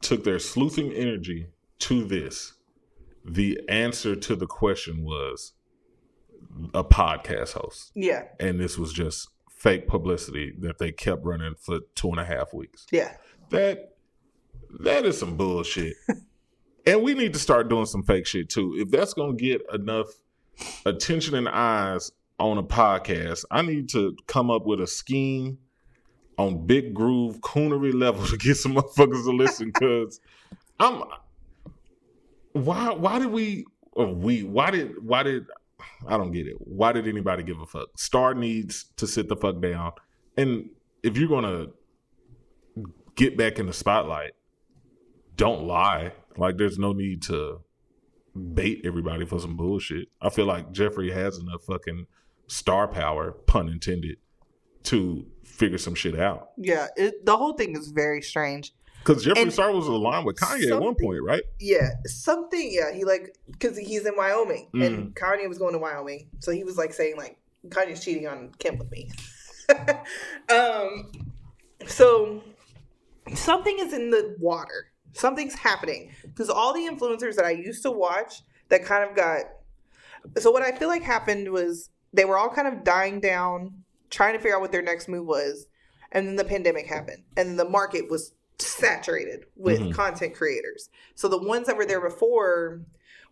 took their sleuthing energy to this, the answer to the question was a podcast host. Yeah, And this was just fake publicity that they kept running for two and a half weeks. yeah, That that is some bullshit. <laughs> and we need to start doing some fake shit too. If that's gonna get enough attention and eyes on a podcast, I need to come up with a scheme on big groove coonery level to get some motherfuckers to listen. <laughs> Cause I'm why why did we uh, we why did why did I don't get it. Why did anybody give a fuck? Star needs to sit the fuck down. And if you're gonna get back in the spotlight, don't lie. Like there's no need to bait everybody for some bullshit. I feel like Jeffree has enough fucking star power, pun intended, to figure some shit out. yeah. It, the whole thing is very strange. Because Jeffree And Star was aligned with Kanye at one point, right? Yeah, something. Yeah, he like because he's in Wyoming Mm. and Kanye was going to Wyoming, so he was like saying like Kanye's cheating on Kim with me. <laughs> um, so something is in the water. Something's happening because all the influencers that I used to watch that kind of got. So what I feel like happened was they were all kind of dying down, trying to figure out what their next move was, and then the pandemic happened, and the market was saturated with Mhm. content creators. So the ones that were there before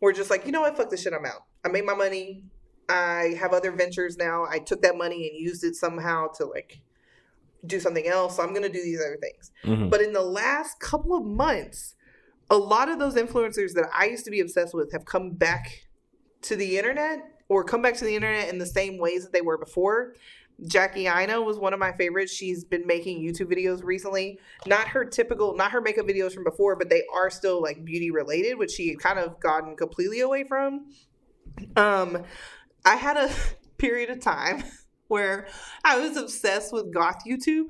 were just like, you know what, fuck this shit, I'm out. I made my money. I have other ventures now. I took that money and used it somehow to like do something else. So I'm gonna do these other things. Mhm. But in the last couple of months, a lot of those influencers that I used to be obsessed with have come back to the internet or come back to the internet in the same ways that they were before. Jackie Aina was one of my favorites. She's been making YouTube videos recently. Not her typical, not her makeup videos from before, but they are still like beauty related, which she had kind of gotten completely away from. Um, I had a <laughs> period of time <laughs> where I was obsessed with goth YouTube.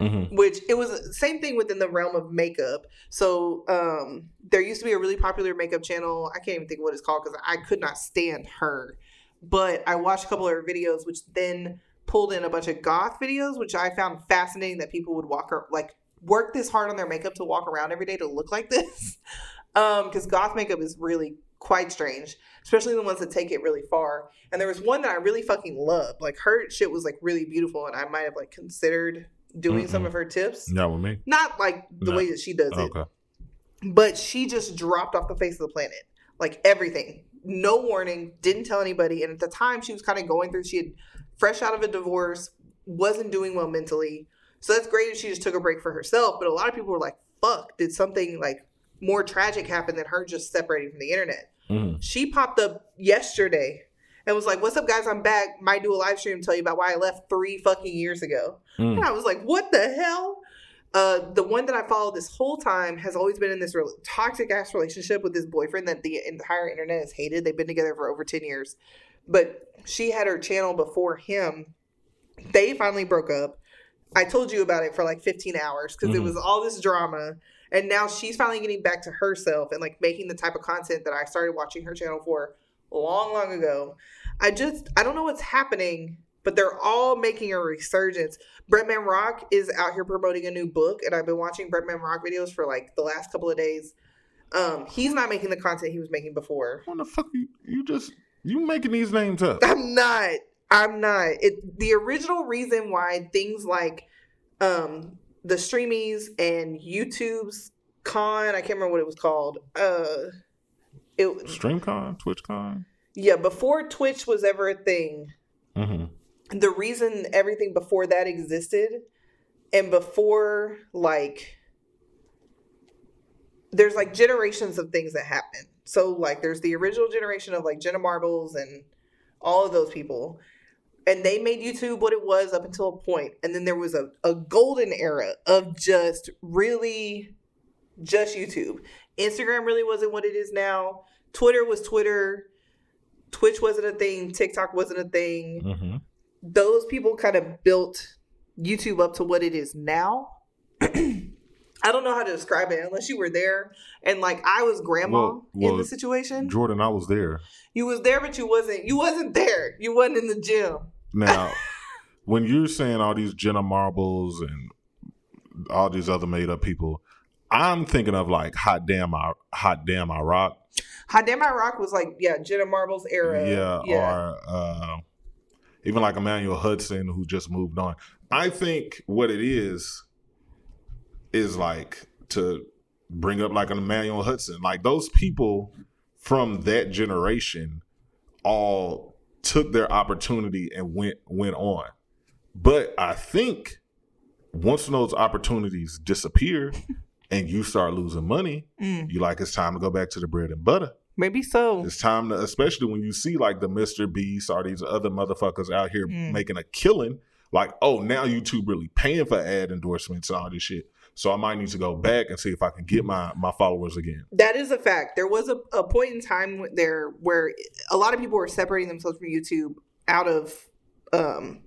Mhm. which it was same thing within the realm of makeup. So um, there used to be a really popular makeup channel. I can't even think of what it's called because I could not stand her. But I watched a couple of her videos, which then pulled in a bunch of goth videos, which I found fascinating that people would walk ar- like work this hard on their makeup to walk around every day to look like this. <laughs> Um, because goth makeup is really quite strange, especially the ones that take it really far. And there was one that I really fucking loved. Like her shit was like really beautiful, and I might have like considered doing some Mm-mm. of her tips. Not with me. Not like the No. way that she does it, Okay. but she just dropped off the face of the planet. Like everything. No warning, didn't tell anybody. And at the time, she was kind of going through, she had fresh out of a divorce, wasn't doing well mentally. So that's great if she just took a break for herself. But a lot of people were like, fuck, did something like more tragic happen than her just separating from the internet? Mhm. She popped up yesterday and was like, What's up, guys? I'm back. Might do a live stream, and tell you about why I left three fucking years ago. Mm. And I was like, what the hell? Uh, the one that I followed this whole time has always been in this real toxic ass relationship with this boyfriend that the entire internet has hated. They've been together for over 10 years. But she had her channel before him. They finally broke up. I told you about it for like 15 hours because it Mhm. was all this drama. And now she's finally getting back to herself and like making the type of content that I started watching her channel for long, long ago. I just, I don't know what's happening, but they're all making a resurgence. Bretman Rock is out here promoting a new book, and I've been watching Bretman Rock videos for like the last couple of days. Um, he's not making the content he was making before. What the fuck? You, you just you making these names up? I'm not. I'm not. It the original reason why things like um the streamies and YouTube's con, I can't remember what it was called. Uh it StreamCon, TwitchCon. yeah, before Twitch was ever a thing, Mm-hmm. the reason everything before that existed and before like there's like generations of things that happen so like there's the original generation of like jenna marbles and all of those people and they made youtube what it was up until a point and then there was a, a golden era of just really just youtube. Instagram really wasn't what it is now. Twitter was twitter. Twitch wasn't a thing. Tiktok wasn't a thing. Mm-hmm. those people kind of built YouTube up to what it is now. <clears throat> I don't know how to describe it unless you were there and like I was grandma Well- well, in the situation. Jordan, I was there. You was there, but you wasn't. You wasn't there. You wasn't in the gym. Now, <laughs> when you're saying all these Jenna Marbles and all these other made up people, I'm thinking of like Hot Damn I Hot Damn I Rock. Hot Damn I Rock was like yeah, Jenna Marbles era. yeah, yeah. or uh, even like Emmanuel Hudson who just moved on. I think what it is is like to bring up like an Emmanuel Hudson. Like those people from that generation all took their opportunity and went went on. But I think once those opportunities disappear <laughs> and you start losing money, Mm, you like it's time to go back to the bread and butter. maybe so. It's time to, especially when you see like the Mr. Beast or these other motherfuckers out here Mm. making a killing. Like, oh, now YouTube really paying for ad endorsements and all this shit. So I might need to go back and see if I can get my my followers again. That is a fact. There was a, a point in time there where a lot of people were separating themselves from YouTube out of um,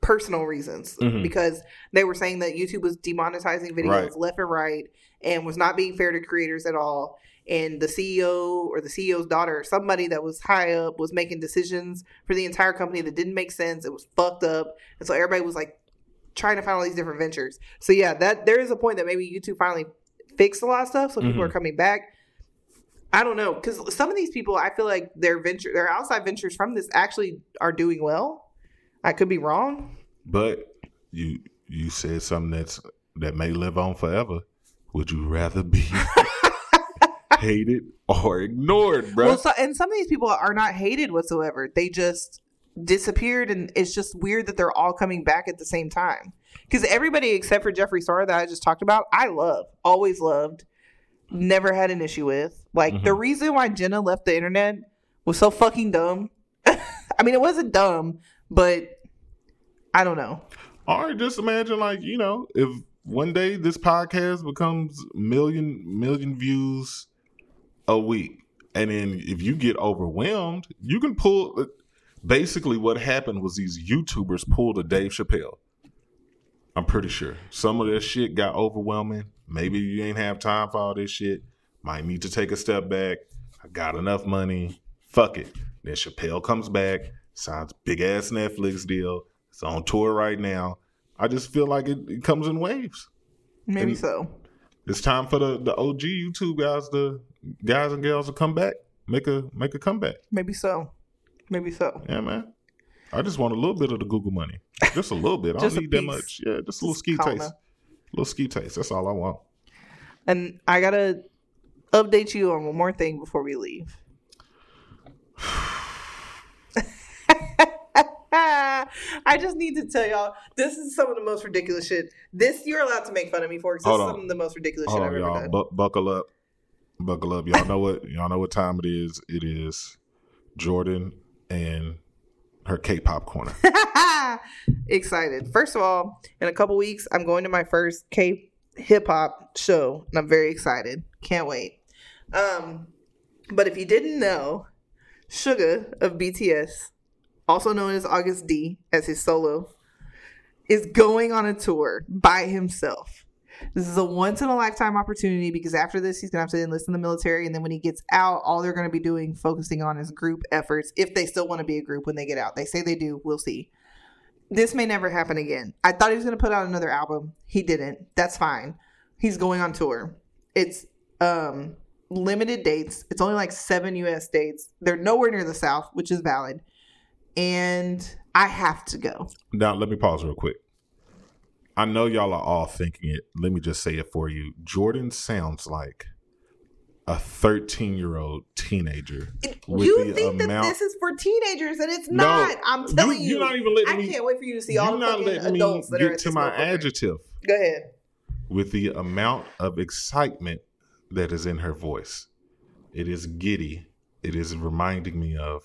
personal reasons Mhm. because they were saying that YouTube was demonetizing videos Right. left and right and was not being fair to creators at all. And the CEO or the CEO's daughter, or somebody that was high up, was making decisions for the entire company that didn't make sense. It was fucked up, and so everybody was like trying to find all these different ventures. So yeah, that there is a point that maybe YouTube finally fixed a lot of stuff, so people Mhm. are coming back. I don't know because some of these people, I feel like their venture, their outside ventures from this actually are doing well. I could be wrong. But you you said something that's that may live on forever. Would you rather be <laughs> hated or ignored, bro? Well, so, and some of these people are not hated whatsoever. They just disappeared, and it's just weird that they're all coming back at the same time. Because everybody except for Jeffree Star that I just talked about, I love, always loved, never had an issue with. Like the Mhm. reason why Jenna left the internet was so fucking dumb. <laughs> I mean, it wasn't dumb, but I don't know. Or just imagine, like you know, if one day this podcast becomes million million views a week, and then if you get overwhelmed, you can pull. Basically, what happened was these YouTubers pulled a Dave Chappelle. I'm pretty sure some of this shit got overwhelming. Maybe you ain't have time for all this shit. Might need to take a step back. I got enough money. Fuck it. Then Chappelle comes back, signs big ass Netflix deal. It's on tour right now. I just feel like it, it comes in waves. Maybe And- so. It's time for the, the OG YouTube guys, the guys and girls to come back, make a make a comeback. Maybe so. Maybe so. Yeah, man. I just want a little bit of the Google money, just a little bit. I <laughs> don't need that much. Yeah, just a little ski taste, little ski taste. That's all I want. And I gotta update you on one more thing before we leave. <sighs> <laughs> I just need to tell y'all this is some of the most ridiculous shit. This you're allowed to make fun of me for because this Hold is some of the most ridiculous Hold shit on, I've ever y'all. done. Bu- buckle up, buckle up. Y'all know what? Y'all know what time it is. It is Jordan and her K-pop corner. <laughs> Excited. First of all, in a couple weeks, I'm going to my first K hip hop show, and I'm very excited. Can't wait. Um, but if you didn't know, Suga of BTS, also known as Agust D as his solo, is going on a tour by himself. This is a once in a lifetime opportunity because after this, he's gonna have to enlist in the military, and then when he gets out, all they're gonna be doing focusing on is group efforts if they still want to be a group when they get out. They say they do. We'll see. This may never happen again. I thought he was gonna put out another album. He didn't. That's fine. He's going on tour. It's um limited dates. It's only like seven US dates. They're nowhere near the South, which is valid. And I have to go. now, let me pause real quick. I know y'all are all thinking it. Let me just say it for you. Jordan sounds like a 13 year old teenager. you think that this is for teenagers, and it's No, not. I'm telling you, you're not even letting I me. can't wait for you to see all the fucking adults that are get at to my adjective. Go ahead. with the amount of excitement that is in her voice. It is giddy. It is reminding me of,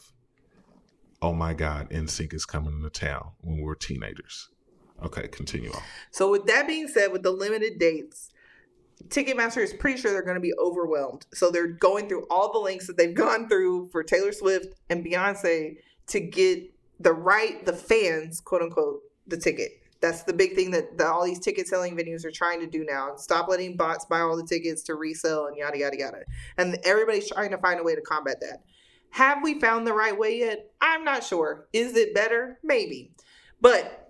oh my God, NSYNC is coming to town when we were teenagers. Okay, continue on. So with that being said, with the limited dates, Ticketmaster is pretty sure they're going to be overwhelmed. So they're going through all the links that they've <laughs> gone through for Taylor Swift and Beyonce to get the right, the fans, quote unquote, the ticket. That's the big thing that, that all these ticket selling venues are trying to do now. Stop letting bots buy all the tickets to resell and yada yada yada. And everybody's trying to find a way to combat that. Have we found the right way yet? I'm not sure. Is it better? Maybe. But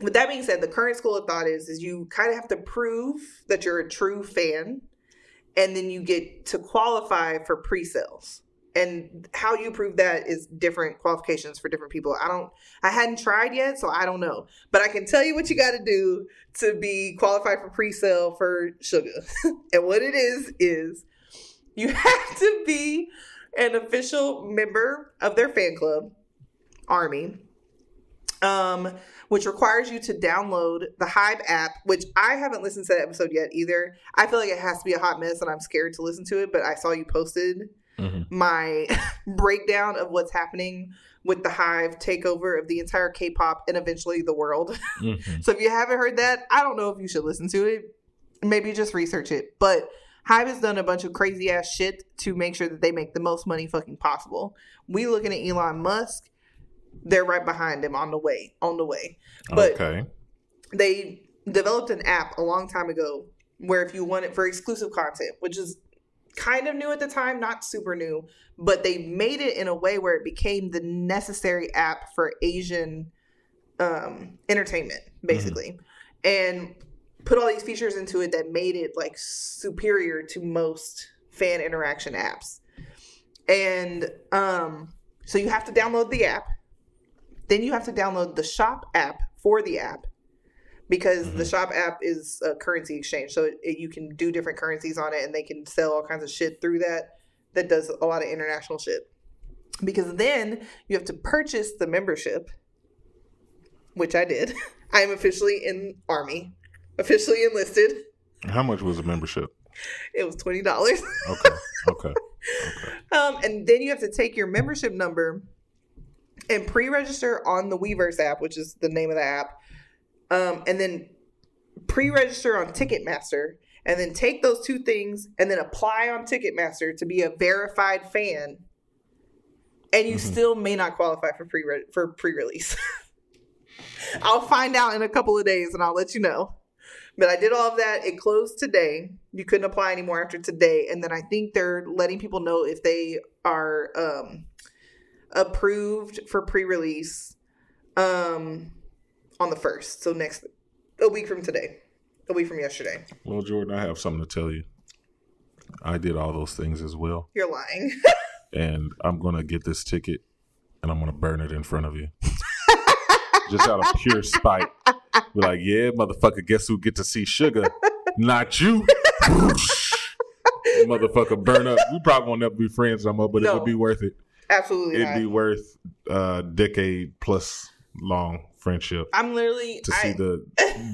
with that being said, the current school of thought is is you kind of have to prove that you're a true fan, and then you get to qualify for pre-sales. And how you prove that is different qualifications for different people. I don't, I hadn't tried yet, so I don't know. But I can tell you what you got to do to be qualified for pre-sale for Suga. <laughs> and what it is is you <laughs> have to be an official member of their fan club, Army um, which requires you to download the HYBE app, which I haven't listened to that episode yet either. I feel like it has to be a hot mess and I'm scared to listen to it, but I saw you posted my <laughs> breakdown of what's happening with the HYBE takeover of the entire K pop and eventually the world. <laughs> Mhm. So if you haven't heard that, I don't know if you should listen to it. Maybe just research it. But HYBE has done a bunch of crazy ass shit to make sure that they make the most money fucking possible. We looking at Elon Musk, they're right behind him on the way, on the way. But okay. they developed an app a long time ago where if you want it for exclusive content, which is kind of new at the time, not super new, but they made it in a way where it became the necessary app for Asian um, entertainment, basically, and put all these features into it that made it like superior to most fan interaction apps. And um, so you have to download the app. Then you have to download the shop app for the app because the Mhm. shop app is a currency exchange. So it, it- you can do different currencies on it and they can sell all kinds of shit through that that does a lot of international shit. Because then you have to purchase the membership, which I did. <laughs> I am officially in Army, officially enlisted. How much was the membership? It was $20. Okay. Okay. <laughs> Okay. Um, and then you have to take your membership number and pre-register on the Weverse app, which is the name of the app, um, and then pre-register on Ticketmaster, and then take those two things and then apply on Ticketmaster to be a verified fan, and you Mhm. still may not qualify for pre for pre-release. <laughs> I'll find out in a couple of days and I'll let you know. But I did all of that. It closed today. You couldn't apply anymore after today. And then I think they're letting people know if they are um, approved for pre release um, on the first. So next, a week from today, a week from yesterday. Well, Jordan, I have something to tell you. I did all those things as well. You're lying. <laughs> and I'm gonna get this ticket and I'm gonna burn it in front of you. <laughs> Just out of pure spite. Be like, yeah, motherfucker, guess who get to see suga? Not you. <laughs> motherfucker burn up. We probably won't never be friends no more, but it would be worth it. Absolutely It'd not. be worth a decade plus long friendship I'm literally to I, see the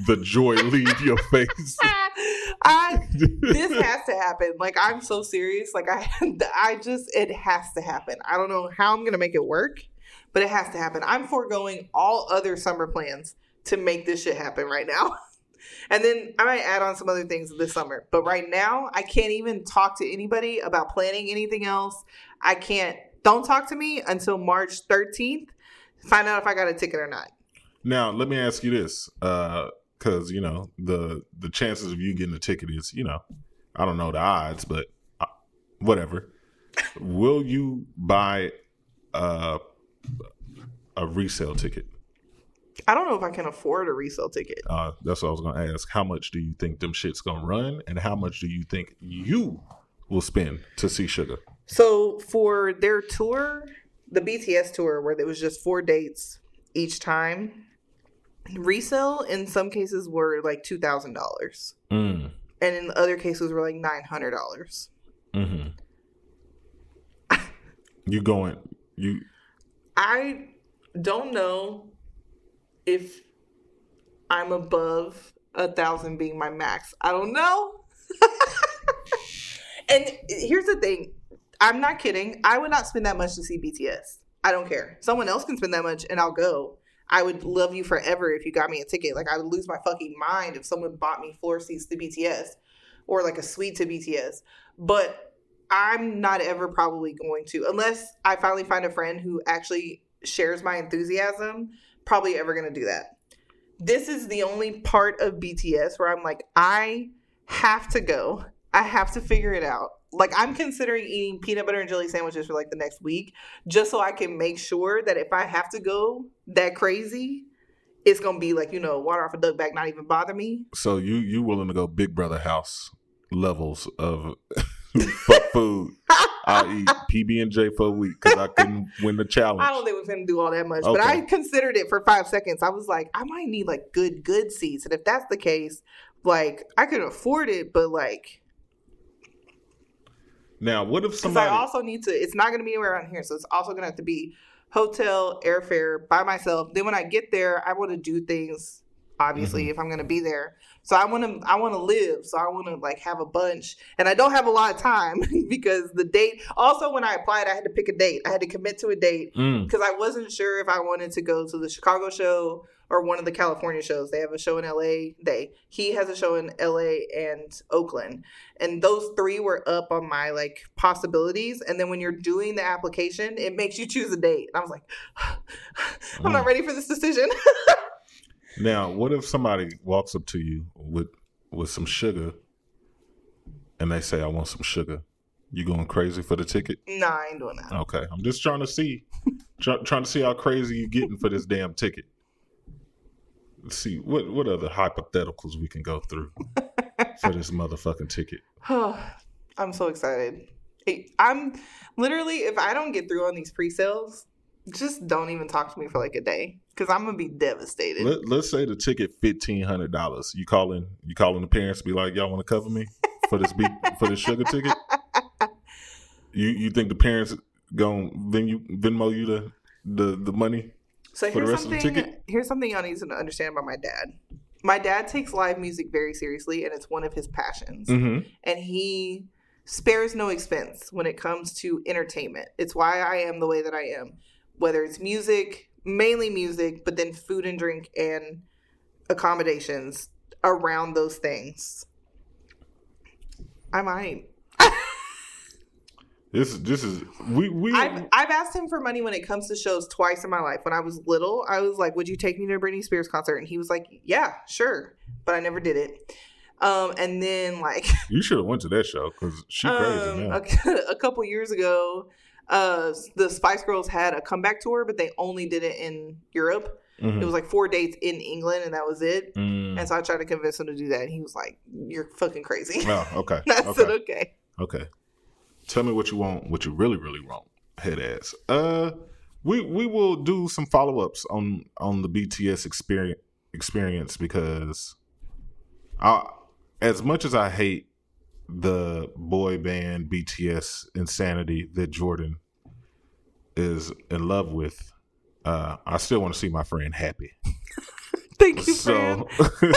the joy <laughs> leave your face. I this has to happen. Like I'm so serious. Like I <laughs> I just it has to happen. I don't know how I'm gonna make it work, but it has to happen. I'm foregoing all other summer plans to make this shit happen right now. <laughs> And then I might add on some other things this summer. But right now, I can't even talk to anybody about planning anything else. I can't don't talk to me until March 13th. Find out if I got a ticket or not. Now, let me ask you this, because you know the the chances of you getting a ticket is, you know, I don't know the odds, but uh, whatever. Will you buy a a resale ticket? I don't know if I can afford a resale ticket. Uh, that's what I was going to ask. How much do you think them shits gonna run, and how much do you think you will spend to see Suga? So for their tour, the BTS tour, where there was just four dates each time, resale in some cases were like two thousand dollars, Mm. and in other cases were like nine hundred dollars. Mm-hmm. you going? You I don't know if I'm above a thousand being my max. I don't know. <laughs> and here's the thing I'm not kidding. I would not spend that much to see BTS. I don't care. Someone else can spend that much and I'll go. I would love you forever if you got me a ticket. Like I would lose my fucking mind if someone bought me floor seats to BTS or like a suite to BTS. But I'm not ever probably going to unless I finally find a friend who actually shares my enthusiasm, probably ever going to do that. This is the only part of BTS where I'm like I have to go. I have to figure it out. Like I'm considering eating peanut butter and jelly sandwiches for like the next week just so I can make sure that if I have to go that crazy, it's gonna be like, you know, water off a duck back, not even bother me. so you you willing to go Big Brother house levels of <laughs> food? I'll <laughs> eat PB and J for a week because I couldn't win the challenge. I don't think we're gonna do all that much, but I considered it for five seconds. I was like, I might need like good, good seats. And if that's the case, like I could afford it, but like Now, what if Because somebody? I also need to. It's not going to be around here, so it's also going to have to be hotel, airfare by myself. Then when I get there, I want to do things. Obviously, Mm-hmm. if I'm going to be there, so I want to. I want to live. So I want to like have a bunch, and I don't have a lot of time <laughs> because the date. Also, when I applied, I had to pick a date. I had to commit to a date Mm, because I wasn't sure if I wanted to go to the Chicago show or one of the California shows. They have a show in LA. They he has a show in LA and Oakland. And those three were up on my like possibilities. And then when you're doing the application, it makes you choose a date. And I was like, <sighs> I'm not mm. ready for this decision. <laughs> now, what if somebody walks up to you with with some sugar, and they say, "I want some sugar"? You going crazy for the ticket? nah, I ain't doing that. Okay, I'm just trying to see, try, trying to see how crazy you getting for this damn ticket. Let's see what what other hypotheticals we can go through <laughs> for this motherfucking ticket. <sighs> I'm so excited. I'm literally, if I don't get through on these pre sales, just don't even talk to me for like a day because I'm to be devastated. Let, let's say the ticket fifteen hundred dollars. You calling you calling the parents? Be like, y'all want to cover me for this be, for this suga ticket? <laughs> You you think the parents Venmo Venmo you the the the money? So here's rest of the something. Here's something y'all need to understand about my dad. My dad takes live music very seriously, and it's one of his passions. Mm-hmm. And he spares no expense when it comes to entertainment. It's why I am the way that I am. Whether it's music, mainly music, but then food and drink and accommodations around those things. I might. This this is we we I've I've asked him for money when it comes to shows twice in my life. When I was little, I was like, "Would you take me to a Britney Spears concert?" And he was like, "Yeah, sure," but I never did it. Um, and then like <laughs> you should have went to that show because she crazy um, a, <laughs> a couple years ago, uh, the Spice Girls had a comeback tour, but they only did it in Europe. Mhm. It was like four dates in England, and that was it. Mm. And so I tried to convince him to do that, and he was like, "You're fucking crazy." Oh, okay. <laughs> I okay. said, "Okay." Okay. Tell me what you want, what you really, really want, head ass. Uh we we will do some follow ups on on the BTS experience experience because I as much as I hate the boy band BTS insanity that Jordan is in love with, uh, I still want to see my friend happy. <laughs> Thank you. So, <laughs>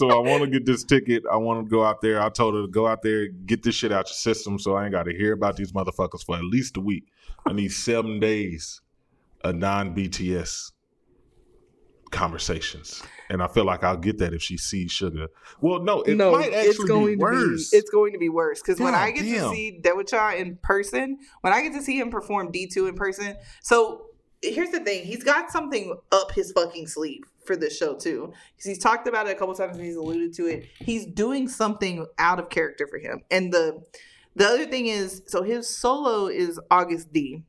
so I want to get this ticket. I want to go out there. I told her to go out there, get this shit out your system, so I ain't got to hear about these motherfuckers for at least a week. I need seven days of non BTS conversations, and I feel like I'll get that if she sees Suga. Well, no, it no, might it's actually going be worse. to be it's going to be worse because when I get damn. to see Daechwita in person, when I get to see him perform D two in person, so here's the thing: he's got something up his fucking sleeve for this show too, because he's talked about it a couple times and he's alluded to it. He's doing something out of character for him, and the the other thing is, so his solo is Agust D.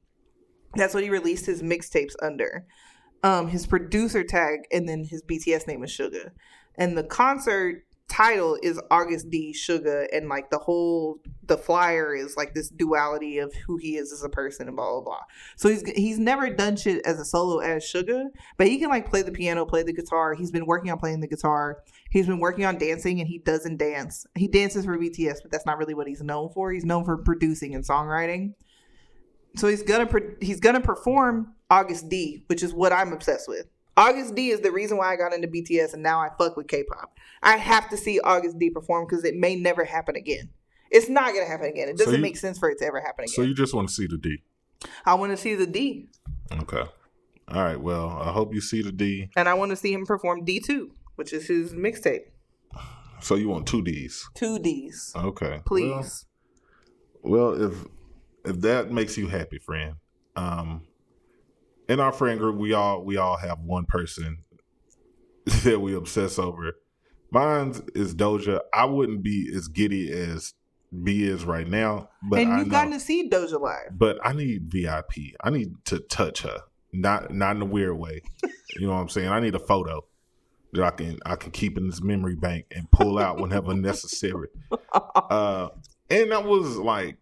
That's what he released his mixtapes under. Um, his producer tag and then his BTS name is suga And the concert title is Agust D Suga, and like the whole the flyer is like this duality of who he is as a person and blah blah blah. So he's he's never done shit as a solo as Suga, but he can like play the piano, play the guitar. He's been working on playing the guitar. He's been working on dancing and he doesn't dance. He dances for BTS, but that's not really what he's known for. He's known for producing and songwriting. So he's gonna he's gonna perform Agust D, which is what I'm obsessed with. Agust D is the reason why I got into BTS and now I fuck with K-pop. I have to see Agust D perform because it may never happen again. It's not gonna happen again. It doesn't you- make sense for it to ever happen again. so you just want to see the D. I want to see the D, Okay. All right. Well, I hope you see the D. and I want to see him perform D two, which is his mixtape. So you want two D's. Two D's, Okay. Well, please. Well, if if that makes you happy, friend, um, in our friend group, we all we all have one person <laughs> that we obsess over. Mine is Doja. I wouldn't be as giddy as B is right now, but and you've gotten to see Doja live. but I need VIP. I need to touch her, not not in a weird way. you know what I'm saying? I need a photo that I can I can keep in this memory bank and pull out whenever <laughs> necessary. Uh, and that was like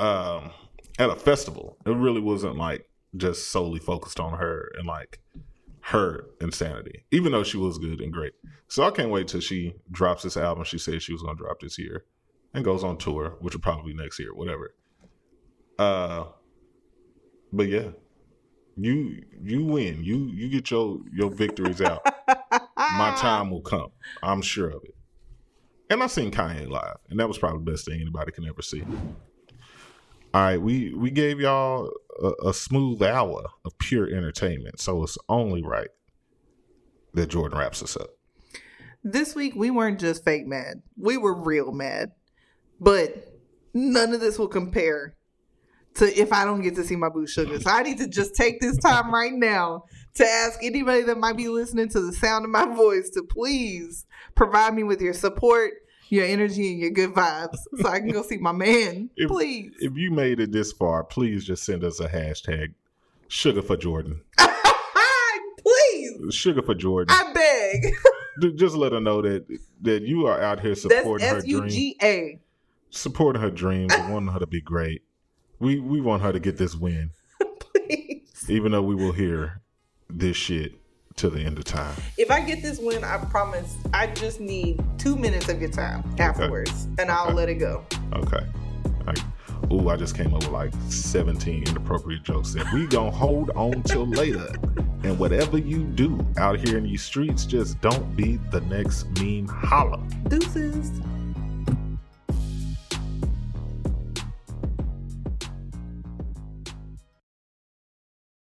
um, at a festival. It really wasn't like just solely focused on her and like her insanity, even though she was good and great. So I can't wait till she drops this album. She said she was going to drop this year and goes on tour, which will probably be next year, whatever. Uh, but yeah, you you win. You you get your your victories out. <laughs> My time will come. I'm sure of it. And I seen Kanye live, and that was probably the best thing anybody can ever see. All right, we we gave y'all a, a smooth hour of pure entertainment, so it's only right that Jordan wraps us up. This week we weren't just fake mad. We were real mad. But none of this will compare to if I don't get to see my boo suga. So I need to just take this time <laughs> right now to ask anybody that might be listening to the sound of my voice to please provide me with your support, your energy, and your good vibes so I can go see my man. <laughs> If- please. If you made it this far, please just send us a hashtag Suga for Jordan. <laughs> please. Suga for Jordan. I beg. <laughs> Just let her know that that you are out here That's supporting her S U dream, G A. supporting her dreams, and wanting her to be great. We we want her to get this win, Please. even though we will hear this shit to the end of time. If I get this win, I promise I just need two minutes of your time afterwards, and I'll Okay. let it go. Okay. Ooh, I just came up with like 17 inappropriate jokes that we gonna hold on till <laughs> later. And whatever you do out here in these streets, just don't be the next meme holla. Deuces.